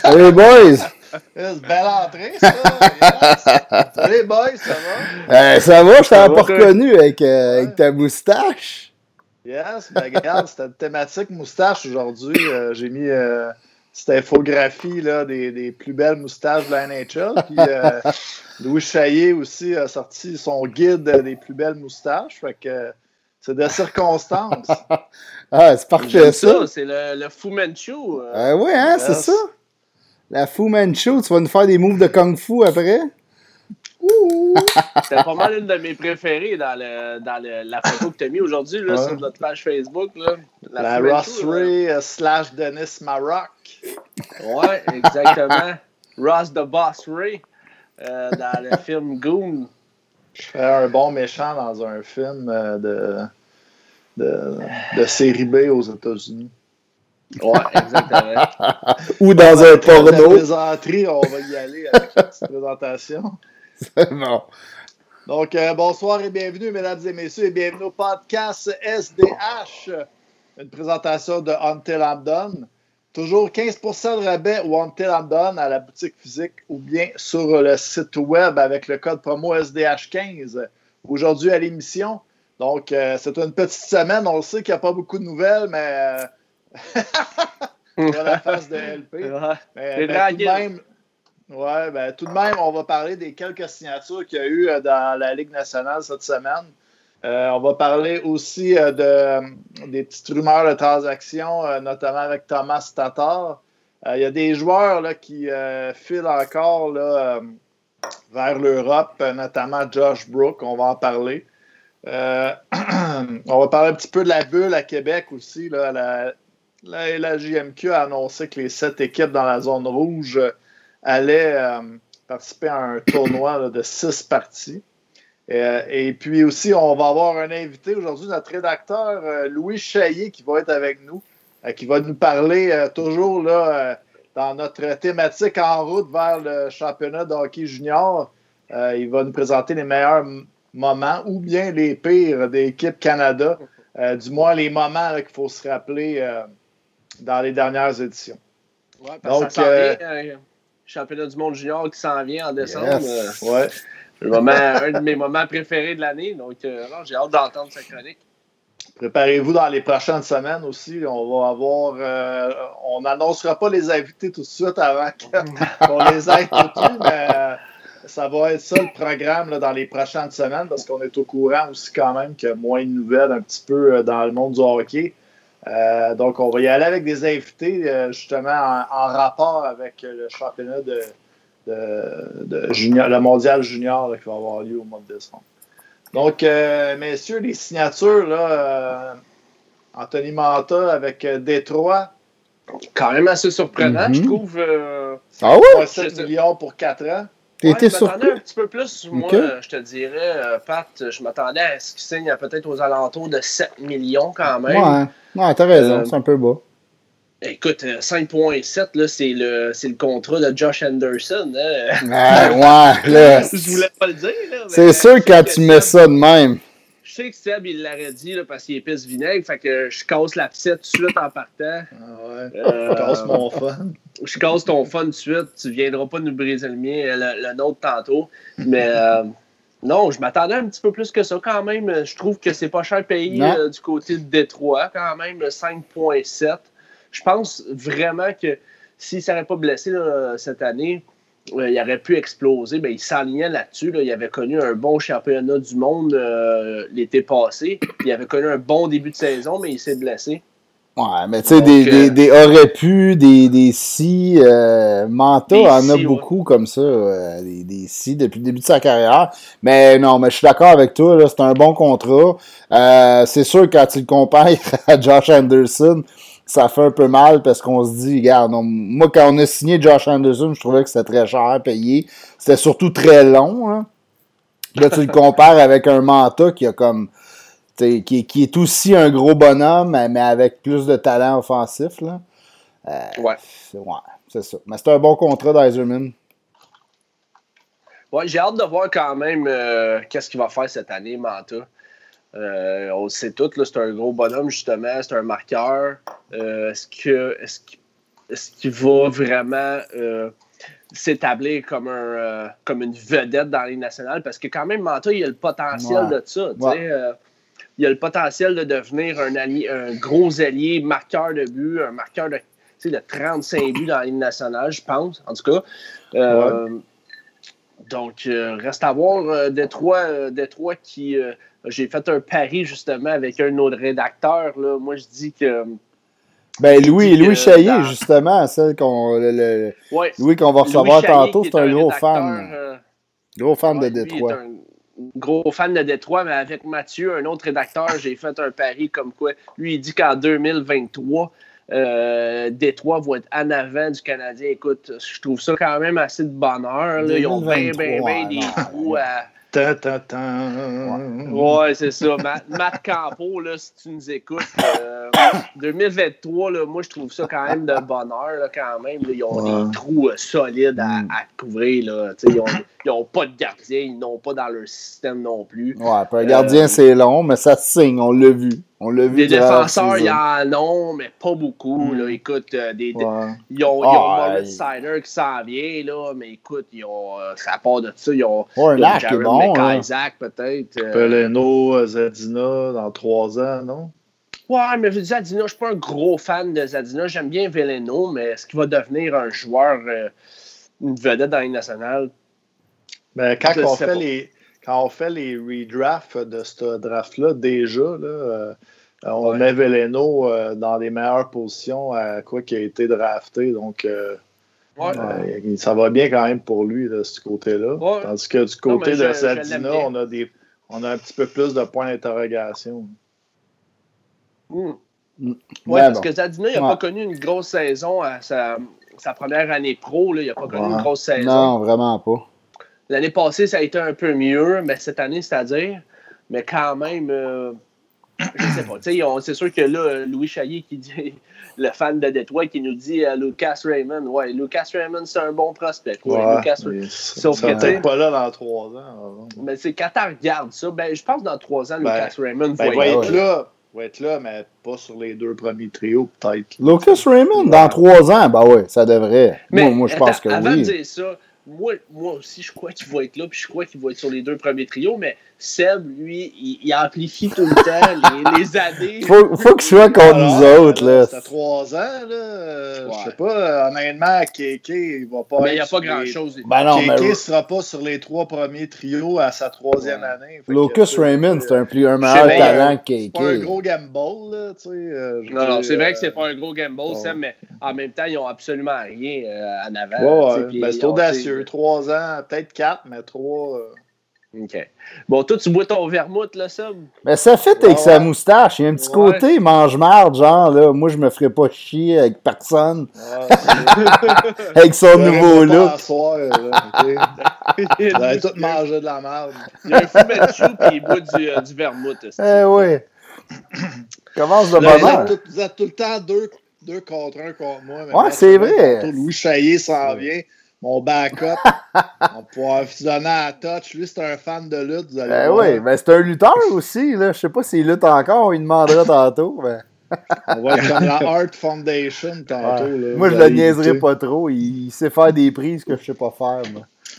Salut, boys! C'est belle entrée, ça! Salut, boys, ça va? Euh, ça va, je t'avais pas reconnu avec, euh, avec ta moustache. Yes, ben regarde, c'était une thématique moustache aujourd'hui. Euh, J'ai mis euh, cette infographie là, des, des, plus belles moustaches de la NHL. Puis euh, Louis Chaillé aussi a sorti son guide des plus belles moustaches. Fait que c'est de circonstances. ah, c'est parfait ça. ça. C'est le, le Fu Manchu. Euh... Ah oui, hein, yes. c'est ça? La Fu Manchu, tu vas nous faire des moves de Kung Fu après? C'était pas mal une de mes préférées dans, le, dans le, la photo que tu as mis aujourd'hui ouais. sur notre page Facebook. Là. La, la Ross Ray uh, slash Dennis Maroc. Ouais, exactement. Ross the Boss Ray euh, dans le film Goon. Je fais un bon méchant dans un film euh, de, de, de série B aux États-Unis. Ouais, exactement. Ou dans un porno. Plaisanterie, on va y aller avec cette présentation. bon. Donc, euh, bonsoir et bienvenue, mesdames et messieurs, et bienvenue au podcast SDH, une présentation de Until I'm Done. Toujours 15% de rabais au Until I'm Done à la boutique physique ou bien sur le site web avec le code promo SDH15. Aujourd'hui à l'émission. Donc, euh, c'est une petite semaine. On sait qu'il n'y a pas beaucoup de nouvelles, mais. Euh, la face de LP. Mais, ben, tout de même, Ouais, ben, tout de même, on va parler des quelques signatures qu'il y a eu euh, dans la Ligue nationale cette semaine. Euh, on va parler aussi euh, de, des petites rumeurs de transactions, euh, notamment avec Thomas Tatar. Il y a des joueurs là, qui filent encore là, vers l'Europe, notamment Josh Brook, on va en parler. on va parler un petit peu de la bulle à Québec aussi. Là, la, la, JMQ a annoncé que les sept équipes dans la zone rouge allait euh, participer à un tournoi de six parties. Euh, et puis aussi, on va avoir un invité aujourd'hui, notre rédacteur euh, Louis Chaillé, qui va être avec nous, euh, qui va nous parler euh, toujours là, dans notre thématique en route vers le championnat de hockey junior. il va nous présenter les meilleurs moments ou bien les pires des équipes Canada, du moins les moments qu'il faut se rappeler dans les dernières éditions. Ouais, Donc, ça championnat du monde junior qui s'en vient en décembre. Yes. ouais. Le moment, un de mes moments préférés de l'année. Donc, euh, j'ai hâte d'entendre cette chronique. Préparez-vous dans les prochaines semaines aussi. On va avoir. Euh, on n'annoncera pas les invités tout de suite avant qu'on les aide tout mais euh, ça va être ça le programme là, dans les prochaines semaines parce qu'on est au courant aussi quand même qu'il y a moins de nouvelles un petit peu dans le monde du hockey. Euh, donc, on va y aller avec des invités, euh, justement, en, en, rapport avec le championnat de, de, de junior, le mondial junior là, qui va avoir lieu au mois de décembre. Donc, euh, messieurs, les signatures, là, euh, Anthony Manta avec Détroit. Quand même assez surprenant, mm -hmm. je trouve. ah ouais? 7 millions pour 4 ans. T'étais ouais, surpris? un petit peu plus. Moi, okay. je te dirais, euh, Pat, je m'attendais à ce qu'il signe peut-être aux alentours de 7 millions quand même. Ouais, ouais t'as raison, euh, c'est un peu bas. Écoute, 5.7, c'est le, le contrat de Josh Anderson. Hein? Ouais, ouais, là. je voulais pas le dire. C'est sûr quand tu mets ça de même. Je sais que Seb, il l'aurait dit là, parce qu'il est pisse vinaigre, fait que je casse la piscette tout de suite en partant. Ah ouais. Euh, je casse mon fun. Je casse ton fun tout de suite. Tu viendras pas nous briser le mien, le, le nôtre tantôt. Mais euh, non, je m'attendais un petit peu plus que ça quand même. Je trouve que c'est pas cher payé euh, du côté de Détroit quand même, 5.7. Je pense vraiment que s'il ne serait pas blessé là, cette année, euh, il aurait pu exploser. Ben, il s'alignait là-dessus. Là. Il avait connu un bon championnat du monde euh, l'été passé. Il avait connu un bon début de saison, mais il s'est blessé. Ouais, mais tu sais, des, euh... des, des, aurait pu, des, des si, euh, Manta des en a si, beaucoup ouais. comme ça, euh, des, des si depuis le début de sa carrière. Mais non, mais je suis d'accord avec toi, c'est un bon contrat. Euh, c'est sûr, quand tu le compares à Josh Anderson, ça fait un peu mal parce qu'on se dit, regarde, moi, quand on a signé Josh Anderson, je trouvais que c'était très cher payé. C'était surtout très long. Hein. Là, tu le compares avec un Manta qui a comme. Qui, qui, est aussi un gros bonhomme, mais avec plus de talent offensif. Là. Euh, ouais. Ouais, c'est ça. Mais c'est un bon contrat d'Eiserman. Ouais, j'ai hâte de voir quand même euh, qu'est-ce qu'il va faire cette année, Manta. Euh, on le sait tout, c'est un gros bonhomme, justement, c'est un marqueur. Euh, est-ce que est-ce est-ce qu'il va vraiment s'établir comme, un, comme une vedette dans les nationales? Parce que quand même, Manta, il a le potentiel de ça. il a le potentiel de devenir un, allié, un gros allié, marqueur de but, un marqueur de, de 35 buts dans la Ligue nationale, je pense, en tout cas. Donc, euh, reste à voir euh, Détroit, euh, Détroit qui. J'ai fait un pari justement avec un autre rédacteur. Là. Moi, je dis que. Ben, Louis, Louis Chaillé, justement, celle qu'on, le, Louis qu'on va recevoir tantôt, c'est un, gros fan. gros fan de Détroit. Un gros fan de Détroit, mais avec Mathieu, un autre rédacteur, j'ai fait un pari comme quoi. Lui, il dit qu'en 2023, euh, Détroit va être en avant du Canadien. Écoute, je trouve ça quand même assez de bonheur. Là. Ils ont bien, bien, bien des trous à. Ta, ta, ta. Ouais, c'est ça. Matt, Campo, là, si tu nous écoutes, 2023, euh, là, moi, je trouve ça quand même de bonheur, là, quand même. ils ont des trous euh, solides à, mm. à couvrir. Là. Ils n'ont pas de gardien, ils n'ont pas dans leur système non plus. Ouais, un gardien, c'est long, mais ça signe, on l'a vu. On l'a vu. Les défenseurs, il y en ont, mais pas beaucoup. Là. Hmm. Écoute, euh, des, ils ont, ah, Sider qui s'en vient, là, mais écoute, ils ont, euh, ça part de ça. Ils ont, ouais, un Jared bon, Isaac, peut-être. Euh... Peleno, Zadina, dans trois ans, non? Ouais, mais Zadina, je suis pas un gros fan de Zadina. J'aime bien Veleno, mais est-ce qu'il va devenir un joueur, euh, une vedette dans les nationales? Ben, quand on fait les quand on fait les redrafts de ce draft-là, déjà, là, euh, on met Veleno euh, dans les meilleures positions à quoi qu'il a été drafté. Donc, euh, ça va bien quand même pour lui de ce côté-là. Tandis que du côté de Zadina, on a, des, on a un petit peu plus de points d'interrogation. Hmm. Oui, parce que Zadina, il n'a pas connu une grosse saison à sa, première année pro. Là, il n'a pas connu une grosse saison. Non, vraiment pas. L'année passée, ça a été un peu mieux, mais cette année, c'est-à-dire. Mais quand même, euh, je sais pas. C'est sûr que là, Louis Chaillé qui dit, le fan de Détroit, qui nous dit euh, Lucas Raymond. Ouais, Lucas Raymond, c'est un bon prospect. Ouais, Lucas... Sauf que peut-être pas là dans trois ans. Mais c'est quand tu regardes ça, ben, je pense que dans trois ans, ben, Lucas Raymond ben, va, être là. Va être là, mais pas sur les deux premiers trios, peut-être. Lucas Raymond, dans trois ans, ben ouais, ça devrait. Mais, moi, moi je pense que avant oui. de dire ça, moi, moi aussi, je crois qu'il va être là, puis je crois qu'il va être sur les deux premiers trios, mais Seb, lui, il, amplifie tout le temps les, années. Faut, faut qu'il soit comme nous autres, là. Ça trois ans, là. Je sais pas, honnêtement, Kéké, il va pas. Mais il n'y a pas grand-chose. Ben non, Kéké ne sera pas sur les trois premiers trios à sa troisième année. Lucas Raymond, c'est un, plus, un meilleur talent que Kéké. C'est pas un gros gamble, là, tu sais. Euh, non, non, c'est vrai que c'est pas un gros gamble, Seb, mais en même temps, ils n'ont absolument rien euh, en avant. Ouais, ben, c'est audacieux. Trois ans, peut-être quatre, mais trois. OK. Bon, toi, tu bois ton vermouth, là, ça? Mais ça fait avec sa moustache. Il y a un petit côté mange-marde, genre, là. Moi, je me ferais pas chier avec personne. avec son nouveau look. Soir, allez tout manger de la merde. Il y a un fou chou et il boit du, euh, du vermouth. Eh oui. Commence de bonheur. Vous êtes tout le temps deux, deux contre un contre moi. Ouais, c'est vrai. Louis Chaillé s'en vient mon backup. on pourra fusionner à touch. Lui, c'est un fan de lutte. Vous allez ben oui, ben c'est un lutteur aussi. Là. Je sais pas s'il lutte encore, il demandera tantôt. Mais... on va être comme la Art Foundation tantôt. Là, moi, je le niaiserai pas trop. Il, sait faire des prises que je sais pas faire.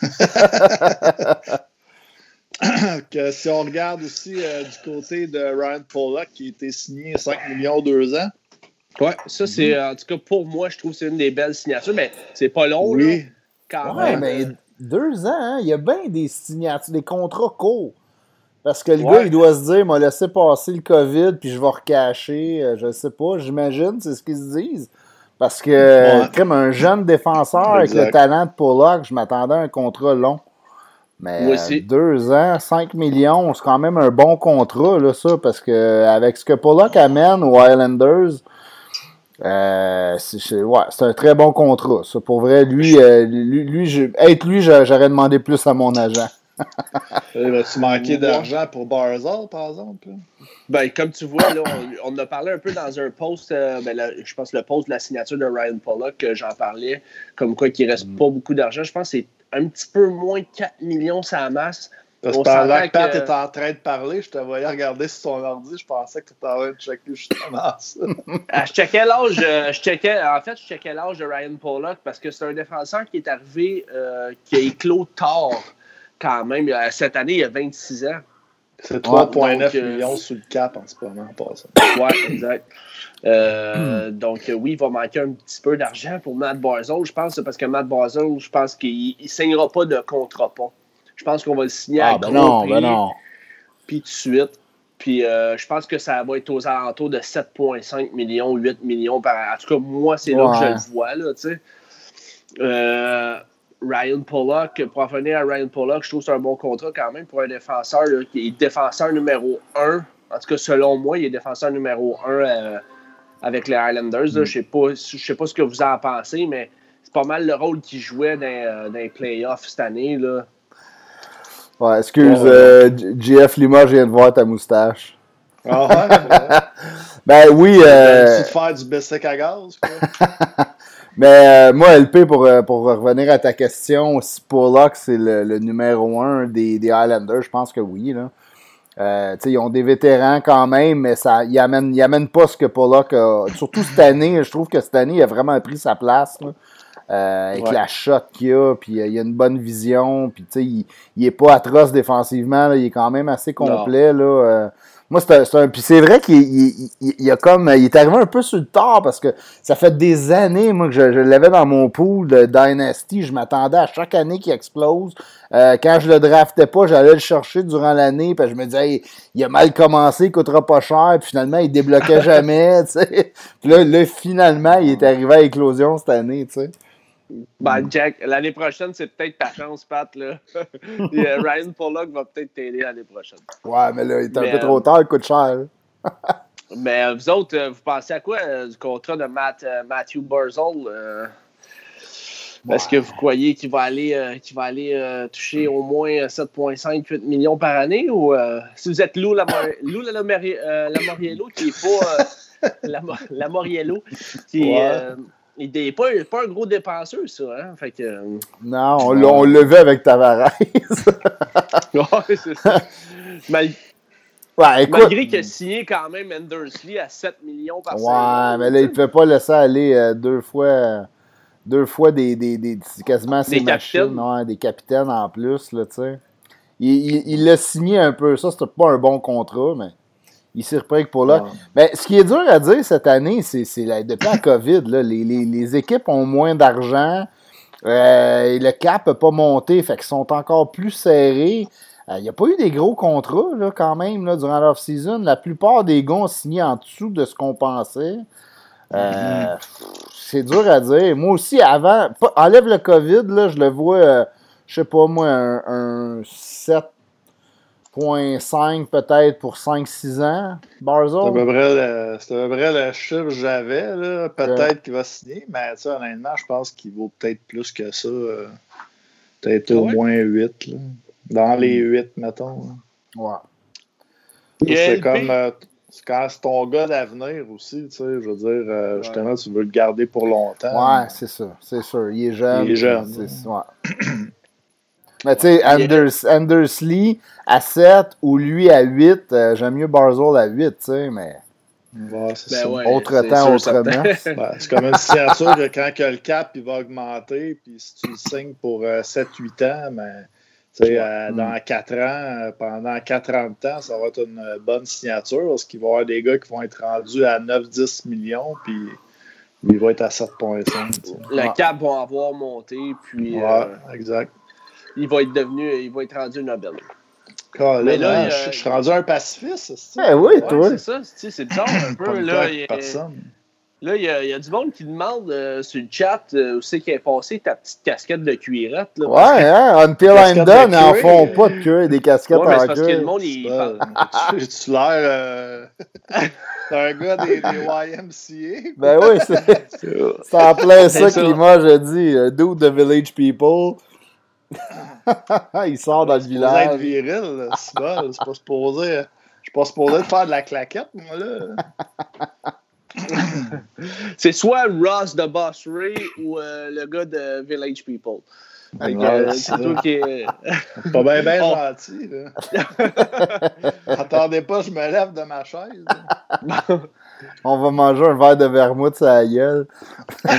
que si on regarde aussi euh, du côté de Ryan Pollock qui a été signé 5 millions deux ans. Ouais, ça c'est en tout cas pour moi, je trouve que c'est une des belles signatures, mais c'est pas long. Oui. Là ouais, mais deux ans, hein, il y a bien des signatures, des contrats courts. Parce que le gars, il doit se dire, m'a laissé passer le COVID, puis je vais recacher, euh, je sais pas, j'imagine, c'est ce qu'ils se disent. Parce que, comme un jeune défenseur avec le talent de Pollock, je m'attendais à un contrat long. Mais deux ans, 5 millions, c'est quand même un bon contrat, là, ça, parce que avec ce que Pollock amène aux Islanders, euh, c'est ouais, un très bon contrat. Ça, pour vrai, lui, euh, lui, lui être lui, j'aurais demandé plus à mon agent. tu manquais d'argent pour Barzal, par exemple? Ben, comme tu vois, là, on, a parlé un peu dans un post, euh, ben, je pense le post de la signature de Ryan Pollock, que j'en parlais, comme quoi qu'il reste mm. pas beaucoup d'argent. Je pense que c'est un petit peu moins de 4 millions, ça masse. Parce que pendant que Pat était en train de parler, je te voyais regarder sur ton ordi, je pensais que tu étais en train de checker justement ça. Ah, je checkais l'âge, euh, je checkais, en fait, je checkais l'âge de Ryan Pollock parce que c'est un défenseur qui est arrivé, euh, qui a éclos tard quand même. Cette année, il a 26 ans. C'est 3,9 euh, millions sous le cap en ce moment, pas ça. Ouais, exact. Euh, donc, oui, il va manquer un petit peu d'argent pour Matt Barzell, je pense, parce que Matt Barzell, je pense qu'il ne signera pas de contrat pas. Je pense qu'on va le signer ah, ben non, ben non. Puis tout de suite. Puis euh, je pense que ça va être aux alentours de 7,5 millions, 8 millions par an. En tout cas, moi, c'est là que je le vois, là, tu sais. Euh, Ryan Pollock, pour en venir à Ryan Pollock, je trouve que c'est un bon contrat quand même pour un défenseur qui est défenseur numéro 1. En tout cas, selon moi, il est défenseur numéro 1 euh, avec les Highlanders. Je ne sais, pas, sais pas ce que vous en pensez, mais c'est pas mal le rôle qu'il jouait dans, dans les playoffs cette année. Là. Ouais, excuse, euh, JF Lima, je viens de voir ta moustache. Ah ouais? ben oui. Euh... Tu faire du à gaz, quoi? Mais euh, moi, LP, pour, euh, pour revenir à ta question, si Pollock c'est le, le, numéro un des, des Highlanders, je pense que oui. Là. Euh, ils ont des vétérans quand même, mais ça, ils amènent, ils amènent pas ce que Pollock a. Surtout cette année, je trouve que cette année, il a vraiment pris sa place. Là. Euh, avec la shot qu'il a, puis euh, il a une bonne vision, puis tu sais, il, il, est pas atroce défensivement, là, il est quand même assez complet. Là, euh. moi, c'est un, Puis c'est vrai qu'il il, il, a comme. Il est arrivé un peu sur le tard parce que ça fait des années, moi, que je, je l'avais dans mon pool de Dynasty. Je m'attendais à chaque année qu'il explose. quand je le draftais pas, j'allais le chercher durant l'année, puis je me disais, il a mal commencé, il coûtera pas cher, puis finalement, il débloquait jamais, tu sais. Puis là, là, finalement, il est arrivé à éclosion cette année, tu sais. Ben, mm. Jack, l'année prochaine, c'est peut-être ta chance, Pat. Là. Euh, Ryan Pollock va peut-être t'aider l'année prochaine. Ouais, mais là, il est un peu trop tard, il coûte cher. mais euh, vous autres, euh, vous pensez à quoi du contrat de Matt, Matthew Burzell? Est-ce que vous croyez qu'il va aller, va aller toucher au moins 7,5-8 millions par année? Ou si vous êtes Lou, la, Lou Lamoriello, qui n'est pas la, la Moriello, qui est il n'est pas, pas, un gros dépenseur, ça. Hein? Fait que, euh, non, on, on l'a vu avec Tavares. ouais, c'est ça. Mal... Ouais, écoute... Malgré qu'il a signé quand même Endersley à 7 millions par Ouais, saison, mais là, il ne pouvait pas laisser aller euh, deux fois, deux fois des, des, des quasiment ses des machines. Ouais, des capitaines en plus, là, tu sais. Il l'a signé un peu. Ça, c'était pas un bon contrat, mais il s'est repris pour là. Mais ce qui est dur à dire cette année, c'est depuis la COVID, là, les, les, les, équipes ont moins d'argent. Euh, le cap n'a pas monté, fait qu'ils sont encore plus serrés. Il euh, n'y a pas eu des gros contrats là, quand même là, durant l'off-season. La plupart des gars ont signé en dessous de ce qu'on pensait. Euh, mm-hmm. C'est dur à dire. Moi aussi, avant, enlève le COVID, là, je le vois, je sais pas moi, un, un 7 0.5 peut-être pour 5-6 ans, Barzo? C'est à peu près le, chiffre que j'avais. Peut-être qu'il va signer, mais honnêtement, je pense qu'il vaut peut-être plus que ça. Euh, peut-être ah au moins 8. Là. Dans les 8, mettons. Ouais. C'est comme euh, quand c'est ton gars d'avenir aussi, tu sais, je veux dire, euh, justement, tu veux le garder pour longtemps. Ouais, c'est ça, c'est sûr. Il est jeune. Il est jeune. Ouais. Mais tu sais, Anders, Anders, Lee à 7 ou lui à 8, euh, j'aime mieux Barzell à 8, tu sais, mais. Ouais, ben ouais, autre temps, autrement. c'est comme une signature que quand que le cap il va augmenter, puis si tu le signes pour 7-8 euh, ans, ben, sais, euh, mm. dans 4 ans, pendant 4 ans de temps, ça va être une bonne signature parce qu'il va y avoir des gars qui vont être rendus à 9-10 millions, puis il va être à 7,5. Le cap va avoir monté, puis. Ouais, exact il va être devenu, il va être rendu Nobel. mais là, je, suis rendu un pacifiste. Eh oui, toi. C'est ça, c'est bizarre un peu. là, il, personne. Là, il y, a, il y, a, du monde qui demande euh, sur le chat euh, où c'est qui est passé ta petite casquette de cuirette. Là, ouais, hein, Until I'm Done, ils en font pas de cuir, des casquettes ouais, en parce que le monde, il parle. tu l'air euh, un gars des, des, YMCA. Ben oui, c'est en plein ça, ça. que moi je dis. Do the village people. il sort dans le village. C'est viril, c'est pas, pas supposé. Je suis pas supposé de faire de la claquette, moi, là. c'est soit Ross de Boss Ray ou euh, le gars de Village People. c'est toi qui est. Pas bien, bien gentil. Attendez pas, je me lève de ma chaise. On va manger un verre de vermouth à la gueule. ouais,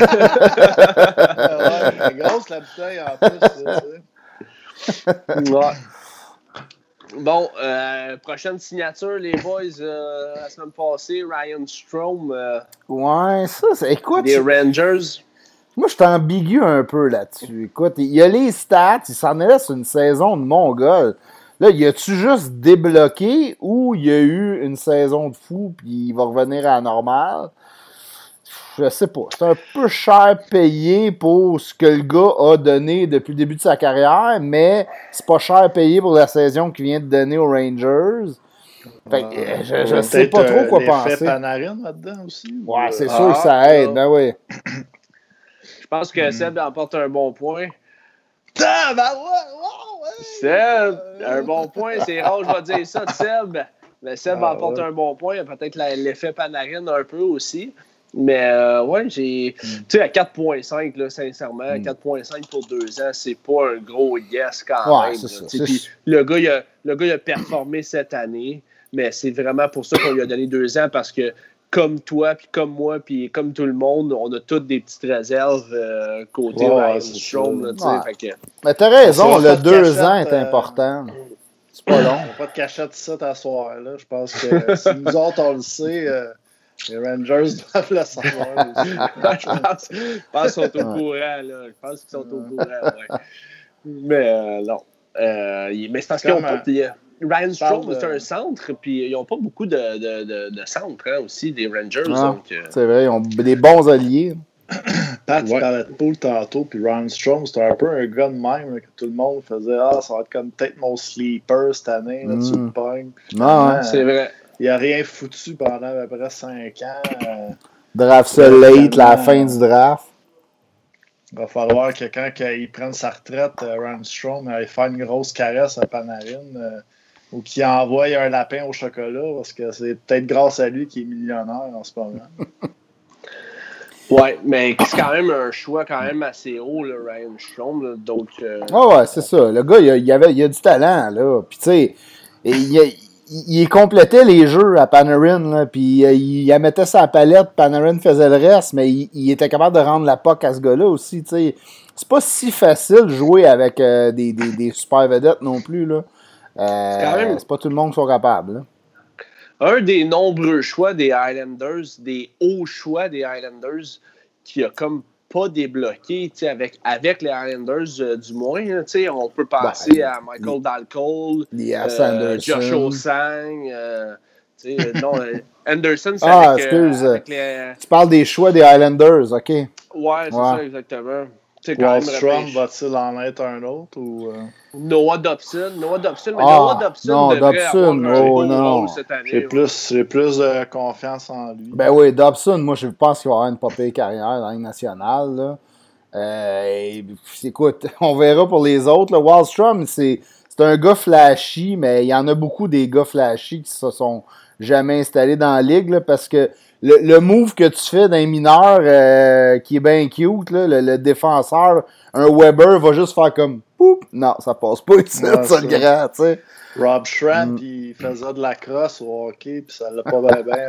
c'est grosse la bouteille en plus. ouais. Bon, euh, prochaine signature, les boys, euh, la semaine passée, Ryan Strom. Euh, ouais, ça, c'est. Écoute. Les Rangers. Moi, je suis ambigu un peu là-dessus. Écoute, il y a les stats, il s'en est là sur une saison de Mongol. Là, y a-tu juste débloqué ou il y a eu une saison de fou puis il va revenir à la normale? Je sais pas. C'est un peu cher payé pour ce que le gars a donné depuis le début de sa carrière, mais c'est pas cher payé pour la saison qu'il vient de donner aux Rangers. Fait je, sais pas trop quoi penser. Panarin là-dedans aussi? Ouais, c'est sûr que ça ah, aide, ben oui. Je pense que Seb emporte un bon point. Ah, ben ouais, ouais, Seb, un bon point, c'est rare, je vais dire ça de Seb. Mais Seb ah, emporte un bon point, peut-être l'effet Panarin un peu aussi. Mais euh, ouais, j'ai. Hmm. Tu sais, à 4,5, là, sincèrement, 4,5 hmm. pour deux ans, c'est pas un gros yes quand même. Puis le gars, il a, le gars, il a performé cette année, mais c'est vraiment pour ça qu'on lui a donné deux ans parce que comme toi, puis comme moi, puis comme tout le monde, on a toutes des petites réserves euh, côté ouais, Strom. Que... Mais t'as raison, le deux ans est euh, important. C'est pas long. On pas de cachette ça ta soirée. Là. Je pense que si nous autres, on le sait, euh, les Rangers doivent le savoir. je pense, qu'ils sont au courant. Là. Je pense qu'ils sont au courant. Ouais. Mais non. mais c'est parce qu'ils ont Ryan Strome, c'est un centre, puis ils n'ont pas beaucoup de, de, de, de centres hein, aussi, des Rangers. Euh, c'est vrai, ils ont des bons alliés. Pat, tu parlais de Pool tantôt, puis Ryan Strome, c'était un peu un gars de même, que tout le monde faisait Ah, ça va être comme peut-être mon sleeper cette année, là, mm. le Non, c'est vrai. Il n'a rien foutu pendant à peu près 5 ans. Euh, draft seul late, la fin du draft. Il va falloir que quand il prenne sa retraite, euh, Ryan Strome, il faire une grosse caresse à Panarin ou qui envoie un lapin au chocolat parce que c'est peut-être grâce à lui qu'il est millionnaire en ce moment. ouais, mais c'est quand même un choix quand même assez haut, le Ryan Strom. Donc, euh, ouais, c'est ça. Le gars, il a, avait, il a du talent. là. Puis, tu sais, il, il, complétait les jeux à Panarin. puis, il, il mettait sa palette. Panarin faisait le reste, mais il, était capable de rendre la POC à ce gars-là aussi. Tu sais. C'est pas si facile de jouer avec euh, des, des, des super vedettes non plus. là. Euh, c'est pas tout le monde qui sont capables. Un des nombreux choix des Highlanders, des hauts choix des Highlanders, qui a comme pas débloqué avec, avec les Highlanders euh, du moins. on peut penser à Michael Dalcole, euh, Josh Osang. non, Anderson, c'est ah, excuse. Tu parles des choix des Highlanders, OK. Ouais, c'est ça, exactement. Wallstrom va-t-il en être un autre ou. Euh? Noah Dobson. Noah Dobson, mais ah, Noah Dobson non, devrait Dobson, avoir oh, non. cette année. J'ai plus, plus de confiance en lui. Ben oui, Dobson, moi je pense qu'il va avoir une popée carrière dans la nationale. Là. Euh, écoute, on verra pour les autres. Là. Wallstrom, c'est un gars flashy, mais il y en a beaucoup des gars flashy qui se sont jamais installés dans la ligue là, parce que le, le, move que tu fais d'un mineur euh, qui est bien cute, là, le, défenseur, un Weber va juste faire comme Poup! Non, ça passe pas ici, ouais, ça le grand, tu sais. Rob Shrimp, mm. il faisait de la crosse au hockey, puis ça l'a pas bien, bien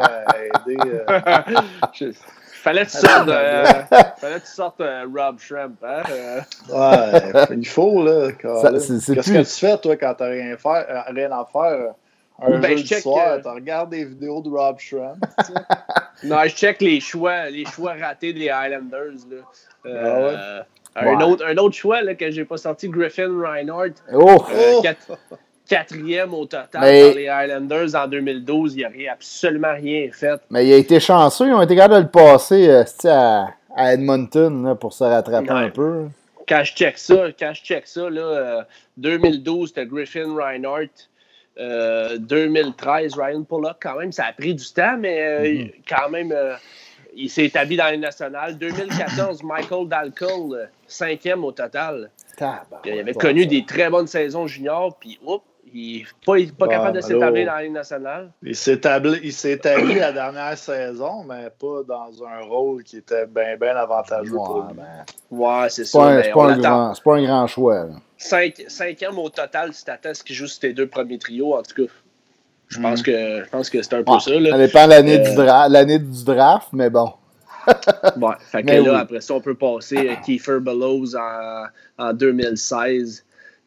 aidé. Euh... Fallait que tu sortes, euh, fallait que tu sortes euh, Rob Shrimp, hein? Euh. Ouais, il faut, là. Qu'est-ce que tu fais, toi, quand t'as rien, rien à faire? Un ben, jeu soir, tu regardes des vidéos de Rob Schramm. non, je check les choix, les choix ratés des Highlanders. Là. Euh, ah un, autre, un autre choix là, que j'ai pas sorti, Griffin Reinhardt. Oh! Euh, quatrième au total dans les Highlanders en 2012. Il n'a absolument rien fait. Mais il a été chanceux. Ils ont été capables de le passer euh, à, à, Edmonton là, pour se rattraper un peu. Quand je check ça, quand je check ça là, 2012, c'était Griffin Reinhardt. 2013, euh, Ryan Pollock, quand même, ça a pris du temps, mais euh, mm-hmm. quand même, euh, il s'est établi dans les nationales. 2014, Michael Dalcole, cinquième au total. il avait connu des très bonnes saisons juniors, puis Il n'est pas, pas capable de s'établir dans la Ligue nationale. Il s'est établi, la dernière saison, mais pas dans un rôle qui était bien ben avantageux pour lui. Ouais, c'est ça. C'est pas, un pas un grand choix. Cinq, cinquième au total si t'attends ce qu'il joue sur tes deux premiers trios, en tout cas. Je pense, mm. que, je pense que c'est un peu ça. Là. Ça dépend de l'année du, euh, du draft, mais bon. ouais, fait que là, après ça, on peut passer à Kiefer Bellows en, en 2016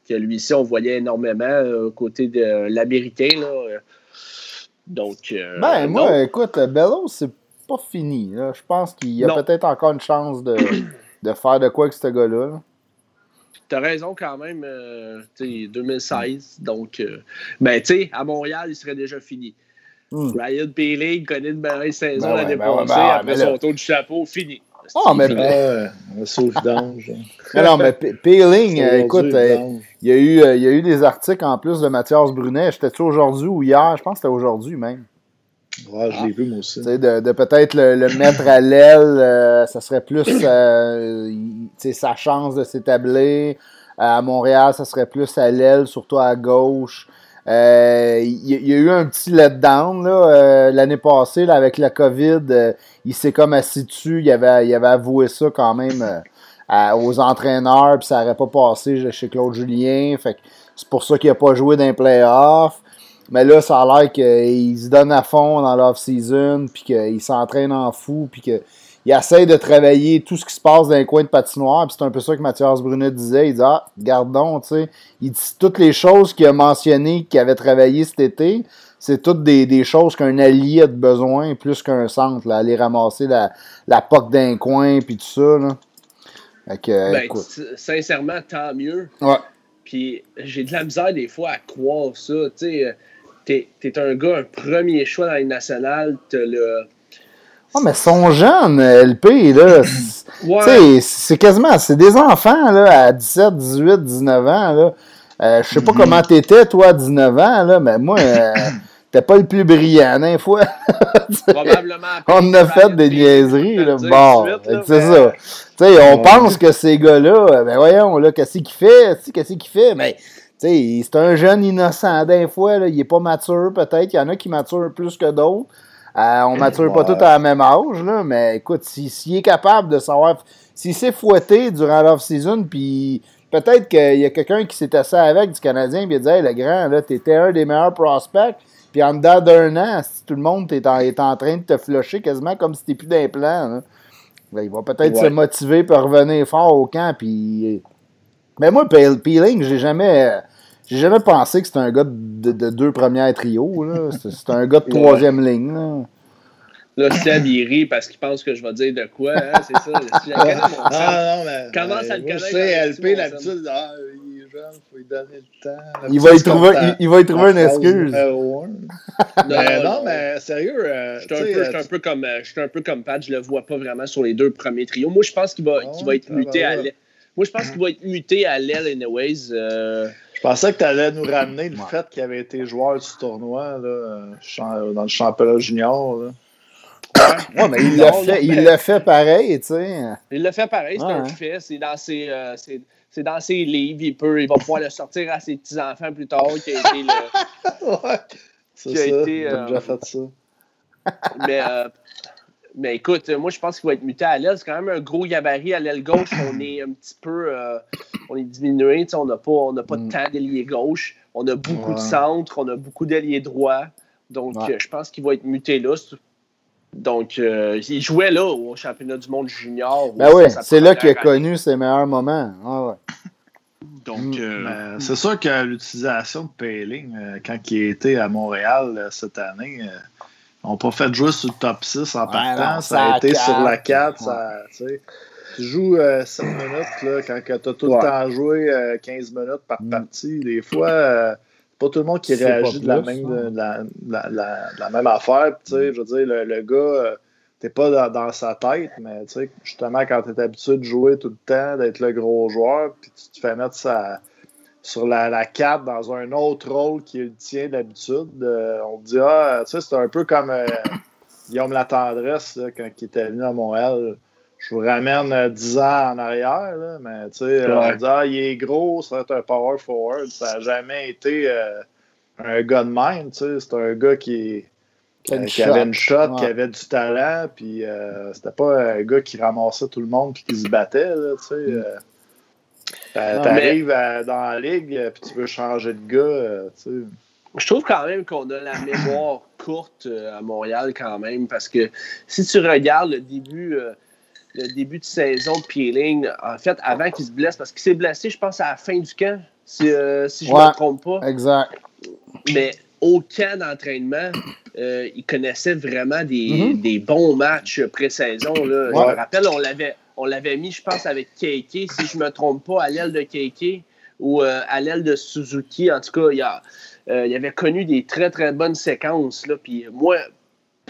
que lui-ci, on voyait énormément euh, aux côtés de l'Américain. Donc. Euh, ben, moi, écoute, Bellows, c'est pas fini. Je pense qu'il y a peut-être encore une chance de, de, faire de quoi avec ce gars-là. T'as raison quand même, 2016. Euh, donc, ben, tu sais, à Montréal, il serait déjà fini. Hmm. Ryan Peeling connaît de belle saison ben l'année ben passée, ben après son tour du chapeau, fini. Ah, mais. un sauve d'ange. non, mais Peeling, écoute, il y, a eu, euh, il y a eu des articles en plus de Mathias Brunet. J'étais-tu aujourd'hui ou hier? Je pense que c'était aujourd'hui même. Ouais, je l'ai vu, moi aussi. De, de peut-être le, mettre à l'aile, euh, ça serait plus euh, sa chance de s'établir. À Montréal, ça serait plus à l'aile, surtout à gauche. Il y, a eu un petit letdown l'année passée là, avec la COVID. il s'est comme assis dessus. Il avait, il avait avoué ça quand même aux entraîneurs, puis ça n'aurait pas passé chez Claude Julien. Fait c'est pour ça qu'il n'a pas joué dans les playoffs. Mais là, ça a l'air qu'il se donne à fond dans l'off-season, puis qu'il s'entraîne en fou, puis qu'il essaie de travailler tout ce qui se passe dans les coins de patinoire. Puis c'est un peu ça que Mathias Brunet disait. Il dit Ah, gardons, tu sais. Il dit toutes les choses qu'il a mentionnées qu'il avait travaillé cet été, c'est toutes des, choses qu'un allié a de besoin, plus qu'un centre. Là, aller ramasser la, la poque d'un coin, puis tout ça. Là. Ben, sincèrement, tant mieux. Ouais. Puis j'ai de la misère des fois à croire ça. Tu sais, t'es es un gars, un premier choix dans les nationales, t'as le. Oh, mais son jeune, LP, là. ouais. C'est quasiment. C'est des enfants, là, à 17, 18, 19 ans, là. Euh, je sais pas mm-hmm. comment t'étais, toi, à 19 ans, là, mais moi. Euh, T'es pas le plus brillant, hein, fois. Probablement. on a fait des niaiseries, là. Bon, c'est ça. Tu sais, on pense que ces gars-là, euh, ben voyons, là, qu'est-ce qu'il fait? Qu'est-ce qu'il fait? Mais, tu sais, c'est un jeune innocent d'un fois, là. Il est pas mature, peut-être. Il y en a qui maturent plus que d'autres. Euh, on mature pas tous à la même âge, là. Mais écoute, s'il est capable de savoir, s'il s'est fouetté durant l'off-season, puis peut-être qu'il y a quelqu'un qui s'est assis avec du Canadien, puis il a dit, hey, le grand, là, t'étais un des meilleurs prospects. Puis en dedans d'un an, si tout le monde est en, est en train de te flusher quasiment comme si t'es plus d'implant, ben, il va peut-être se motiver pour revenir fort au camp. Puis... Mais moi, Peeling, j'ai jamais. J'ai jamais pensé que c'était un gars de, deux premières trios. C'est un gars de troisième ligne. Là. Là, Seb, il rit parce qu'il pense que je vais dire de quoi. Hein, c'est ça. ah, non, mais. Commence à le connaître. Je sais, LP, l'habitude, ah, faut lui donner le temps. Il va, y trouver, il, va y trouver une excuse. non, non, mais sérieux. Euh, je suis un, peu comme, euh, un peu comme Pat, je le vois pas vraiment sur les deux premiers trios. Moi, je pense qu'il va, va être muté à l'aile. Moi, je pense qu'il va être muté à l'aile, anyways. Euh. Je pensais que tu allais nous ramener le fait qu'il avait été joueur du tournoi là, dans le championnat junior. Là. Ouais, mais il l'a fait, il l'a fait pareil, tu sais. Il l'a fait pareil, c'est un fait. C'est dans ses, c'est dans ses livres, il peut, il va pouvoir le sortir à ses petits-enfants plus tard, qui a été le. ouais, c'est ça. Été, euh, déjà fait ça. mais, euh, mais écoute, moi, je pense qu'il va être muté à l'aile. C'est quand même un gros gabarit à l'aile gauche. On est un petit peu. Euh, on est diminué. On n'a pas, on pas de mm. temps d'ailier gauche. On a beaucoup de centre. On a beaucoup d'ailier droit. Donc, je pense qu'il va être muté là. Donc, euh, il jouait là au championnat du monde junior. Ben oui, c'est là qu'il a connu ses meilleurs moments. Ah Donc, mm. euh, ben, c'est sûr que l'utilisation de Payling, euh, quand il était à Montréal cette année, on n'a pas fait jouer sur le top 6 en partant. ça a été sur la 4. tu joues 7 minutes là, quand tu as tout le temps joué 15 minutes par mm. partie. Des fois pas tout le monde qui réagit de la, même, la, la, même affaire. je veux dire, le, gars, euh, t'es pas dans, sa tête, mais justement, quand tu es habitué de jouer tout le temps, d'être le gros joueur, puis tu te fais mettre ça sur la, la 4 dans un autre rôle qui est le tien d'habitude, euh, on te dit, ah, tu sais, c'est un peu comme euh, Guillaume Latendresse, quand il était venu à Montréal je vous ramène 10 ans en arrière, là, mais tu sais, on dit, ah, il est gros, ça va être un power forward. Ça n'a jamais été euh, un gars de même. C'est un gars qui, qui avait une shot, qui avait du talent, puis euh, c'était pas un gars qui ramassait tout le monde puis qui se battait. Là, tu sais, mm. euh, T'arrives dans la ligue, puis tu veux changer de gars. tu sais. Je trouve quand même qu'on a la mémoire courte à Montréal quand même, parce que si tu regardes le début le début de saison de Peeling, en fait, avant qu'il se blesse, parce qu'il s'est blessé, je pense, à la fin du camp, si, euh, si je ne me trompe pas. Exact. Mais au camp d'entraînement, euh, il connaissait vraiment des, mm-hmm. des bons matchs pré-saison. Je me rappelle, on l'avait, on l'avait mis, je pense, avec Keiki, si je ne me trompe pas, à l'aile de Keiki ou euh, à l'aile de Suzuki. En tout cas, il, a, il avait connu des très, très bonnes séquences. Là, puis moi,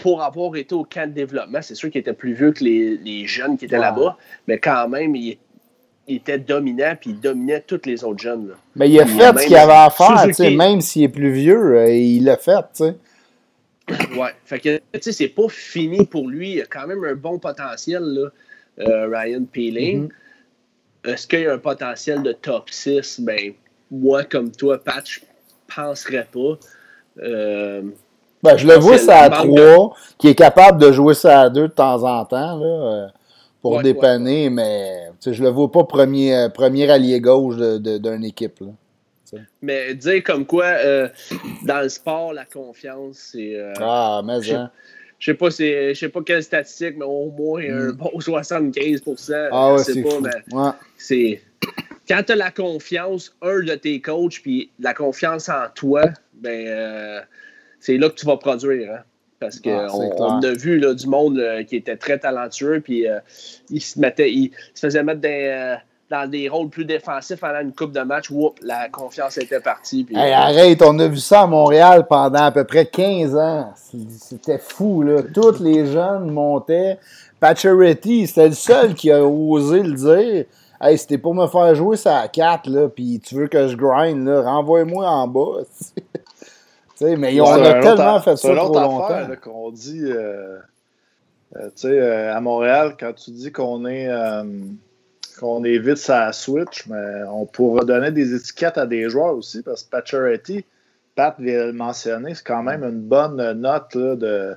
pour avoir été au camp de développement, c'est sûr qu'il était plus vieux que les, jeunes qui étaient là-bas, mais quand même, il, était dominant, puis il dominait tous les autres jeunes. Mais il a fait ce qu'il avait à faire, même s'il est plus vieux, euh, il l'a fait, tu sais. Ouais, fait que, tu sais, c'est pas fini pour lui. Il a quand même un bon potentiel, là, euh, Ryan Peeling. Mm-hmm. Est-ce qu'il y a un potentiel de top 6? Ben, moi, comme toi, Pat, je penserais pas. Euh, ben, je le vois ça à 3, qui est capable de jouer ça à 2 de temps en temps, là, euh, pour dépanner, mais je le vois pas premier, euh, premier allié gauche d'une équipe. Là, mais dire comme quoi, euh, dans le sport, la confiance, c'est. ah, mais hein. Je sais pas, je sais pas quelle statistique, mais au moins un mm. bon 75 Ah ouais, c'est c'est. Quand tu as la confiance, un de tes coachs, puis la confiance en toi, ben c'est là que tu vas produire. Hein. Parce qu'on ah, a vu là, du monde qui était très talentueux, puis euh, il, se mettait, il se faisait mettre euh, dans des rôles plus défensifs pendant une coupe de match. Whoop, la confiance était partie. Puis, euh, arrête, on a vu ça à Montréal pendant à peu près 15 ans. C'était fou, là. Tous les jeunes montaient. Pacioretty, c'était le seul qui a osé le dire. Hey, c'était pour me faire jouer ça à 4, là, puis tu veux que je grind, là, renvoie-moi en bas. mais on a tellement fait ça trop longtemps. qu'on dit, euh, euh, euh, à Montréal, quand tu dis qu'on est, qu'on est vite sa switch, mais on pourra donner des étiquettes à des joueurs aussi, parce que Pacioretty, Pat vient le mentionner, c'est quand même une bonne note de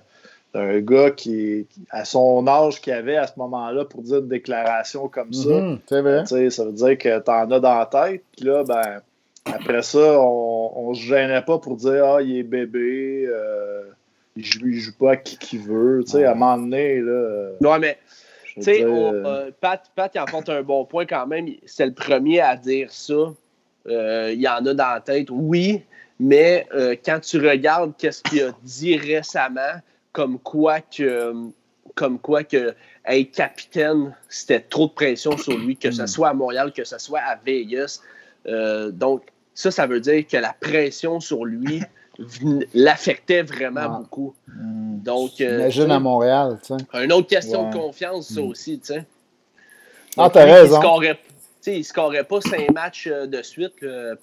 d'un gars qui, à son âge qu'il avait à ce moment-là, pour dire une déclaration comme ça. Mm-hmm, c'est vrai. Ça veut dire que tu en as dans la tête. Puis là, ben, après ça, on, ne se gênait pas pour dire Ah, il est bébé, euh, il, joue, joue pas à qui qu'il veut. Tu sais, à un moment donné, là. Non, mais. Tu sais, euh, Pat, Pat, il apporte un bon point quand même. C'est le premier à dire ça. Euh, il y en a dans la tête, oui, mais quand tu regardes qu'est-ce qu'il a dit récemment, comme quoi que, comme quoi que être capitaine, c'était trop de pression sur lui, que ce hmm. soit à Montréal, que ce soit à Vegas. donc, ça, ça veut dire que la pression sur lui l'affectait vraiment beaucoup. Hmm. Donc, euh, Imagine à Montréal, tu sais. Une autre question de confiance, ça hmm. aussi, tu sais. Ah, t'as raison. Il ne scorerait pas cinq matchs euh, de suite, le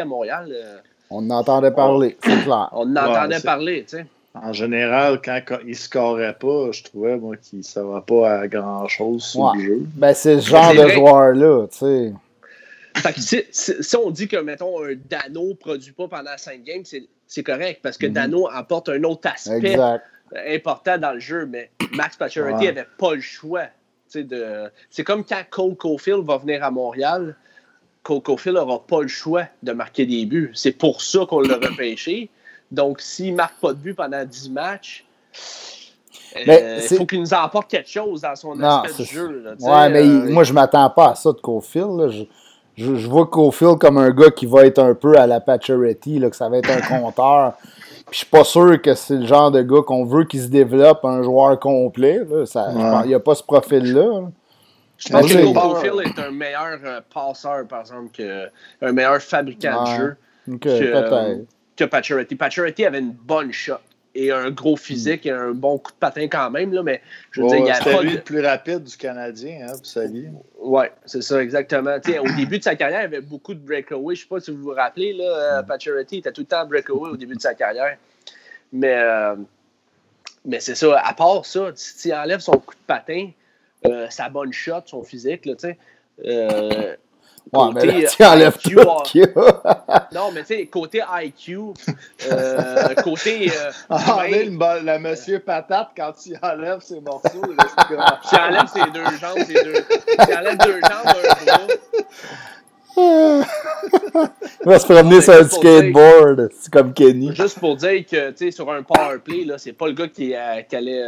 à Montréal. Euh. On en entendait parler, c'est clair. On en entendait parler, tu sais. En général, quand, il ne scorait pas, je trouvais moi, qu'il ne va pas à grand-chose sur le jeu. Ben, c'est ce genre de joueur-là, tu sais si, on dit que, mettons, un Dano ne produit pas pendant 5 games, c'est correct parce que mhm. Dano apporte un autre aspect important dans le jeu, mais Max Pacioretty n'avait pas le choix. C'est comme quand Cole Caulfield va venir à Montréal, Cole Caulfield n'aura pas le choix de marquer des buts. C'est pour ça qu'on l'a repêché. Donc, s'il ne marque pas de but pendant 10 matchs, euh, il faut qu'il nous apporte quelque chose dans son aspect de jeu. ouais, mais euh, moi, je m'attends pas à ça de Caulfield je, je vois Cofield comme un gars qui va être un peu à la Pacioretty, que ça va être un compteur. Puis je suis pas sûr que c'est le genre de gars qu'on veut qu'il se développe un joueur complet. Il n'y a pas ce profil-là. Je pense que Cofield est un meilleur euh, passeur, par exemple, que, un meilleur fabricant de jeu que, euh, que Pacioretty. Pacioretty avait une bonne shot et un gros physique et un bon coup de patin quand même. Là, mais je veux dire, il y a pas lui le plus rapide du Canadien, hein, pour Oui, c'est ça, exactement. au début de sa carrière, il avait beaucoup de breakaway. Je ne sais pas si vous vous rappelez, là, euh, mm. était tout le temps breakaway au début de sa carrière. Mais, euh, mais c'est ça, à part ça, si tu enlèves son coup de patin, euh, sa bonne shot, son physique, là, euh, Ouais, mais là, tu enlèves IQ, tout Non, mais tu sais, côté IQ, euh, côté. Euh, ah, le, le, monsieur patate, quand tu enlèves ses morceaux, tu enlèves ses deux jambes, ses deux. Tu enlèves deux jambes, un bras. Il va se promener sur un skateboard, c'est comme Kenny. Juste pour dire que, tu sais, sur un powerplay, là, c'est pas le gars qui, euh, qui allait.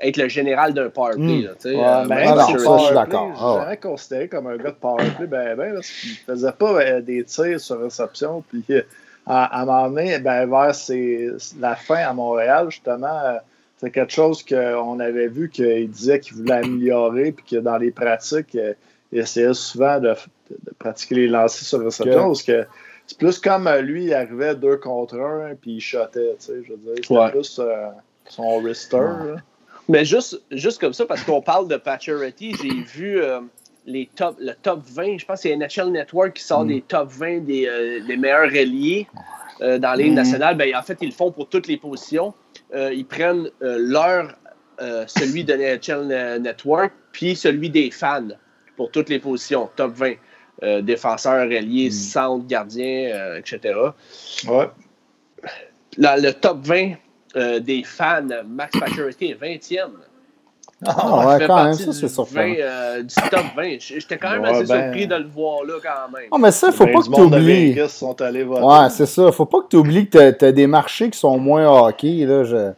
Être le général d'un powerplay. Mm. Ouais, euh, ben, ça, je suis d'accord. Je oh. jamais considéré comme un gars de powerplay, ben, ben, parce qu'il faisait pas euh, des tirs sur réception. Puis euh, à, à un moment donné, ben, vers ses, la fin à Montréal, justement, euh, c'est quelque chose qu'on avait vu qu'il disait qu'il voulait améliorer, puis que dans les pratiques, il essayait souvent de, de, pratiquer les lancers sur réception, parce que c'est plus comme lui, il arrivait deux contre un, puis il shotait, tu sais, je veux dire. C'était ouais. plus son wrister. Ouais. Mais juste, juste comme ça, parce qu'on parle de Paturity, j'ai vu euh, les top, le top 20. Je pense que c'est NHL Network qui sort mm. des top 20 des, euh, des meilleurs reliés euh, dans les mm. nationale. Ben, en fait, ils le font pour toutes les positions. ils prennent leur, celui de NHL Network, puis celui des fans pour toutes les positions, top 20. défenseurs, reliés, mm. centre, gardien, etc. Ouais. le top 20 euh, des fans, Max Pacioretty est 20e. Ah, ouais, quand même, ça, c'est surprenant. Euh, du top 20. J'étais quand même assez ben... surpris de le voir là, quand même. Ah, mais ça, faut pas que tu oublies. Ouais, c'est ça. Faut pas que tu oublies que tu as, des marchés qui sont moins hockey. Là. Je,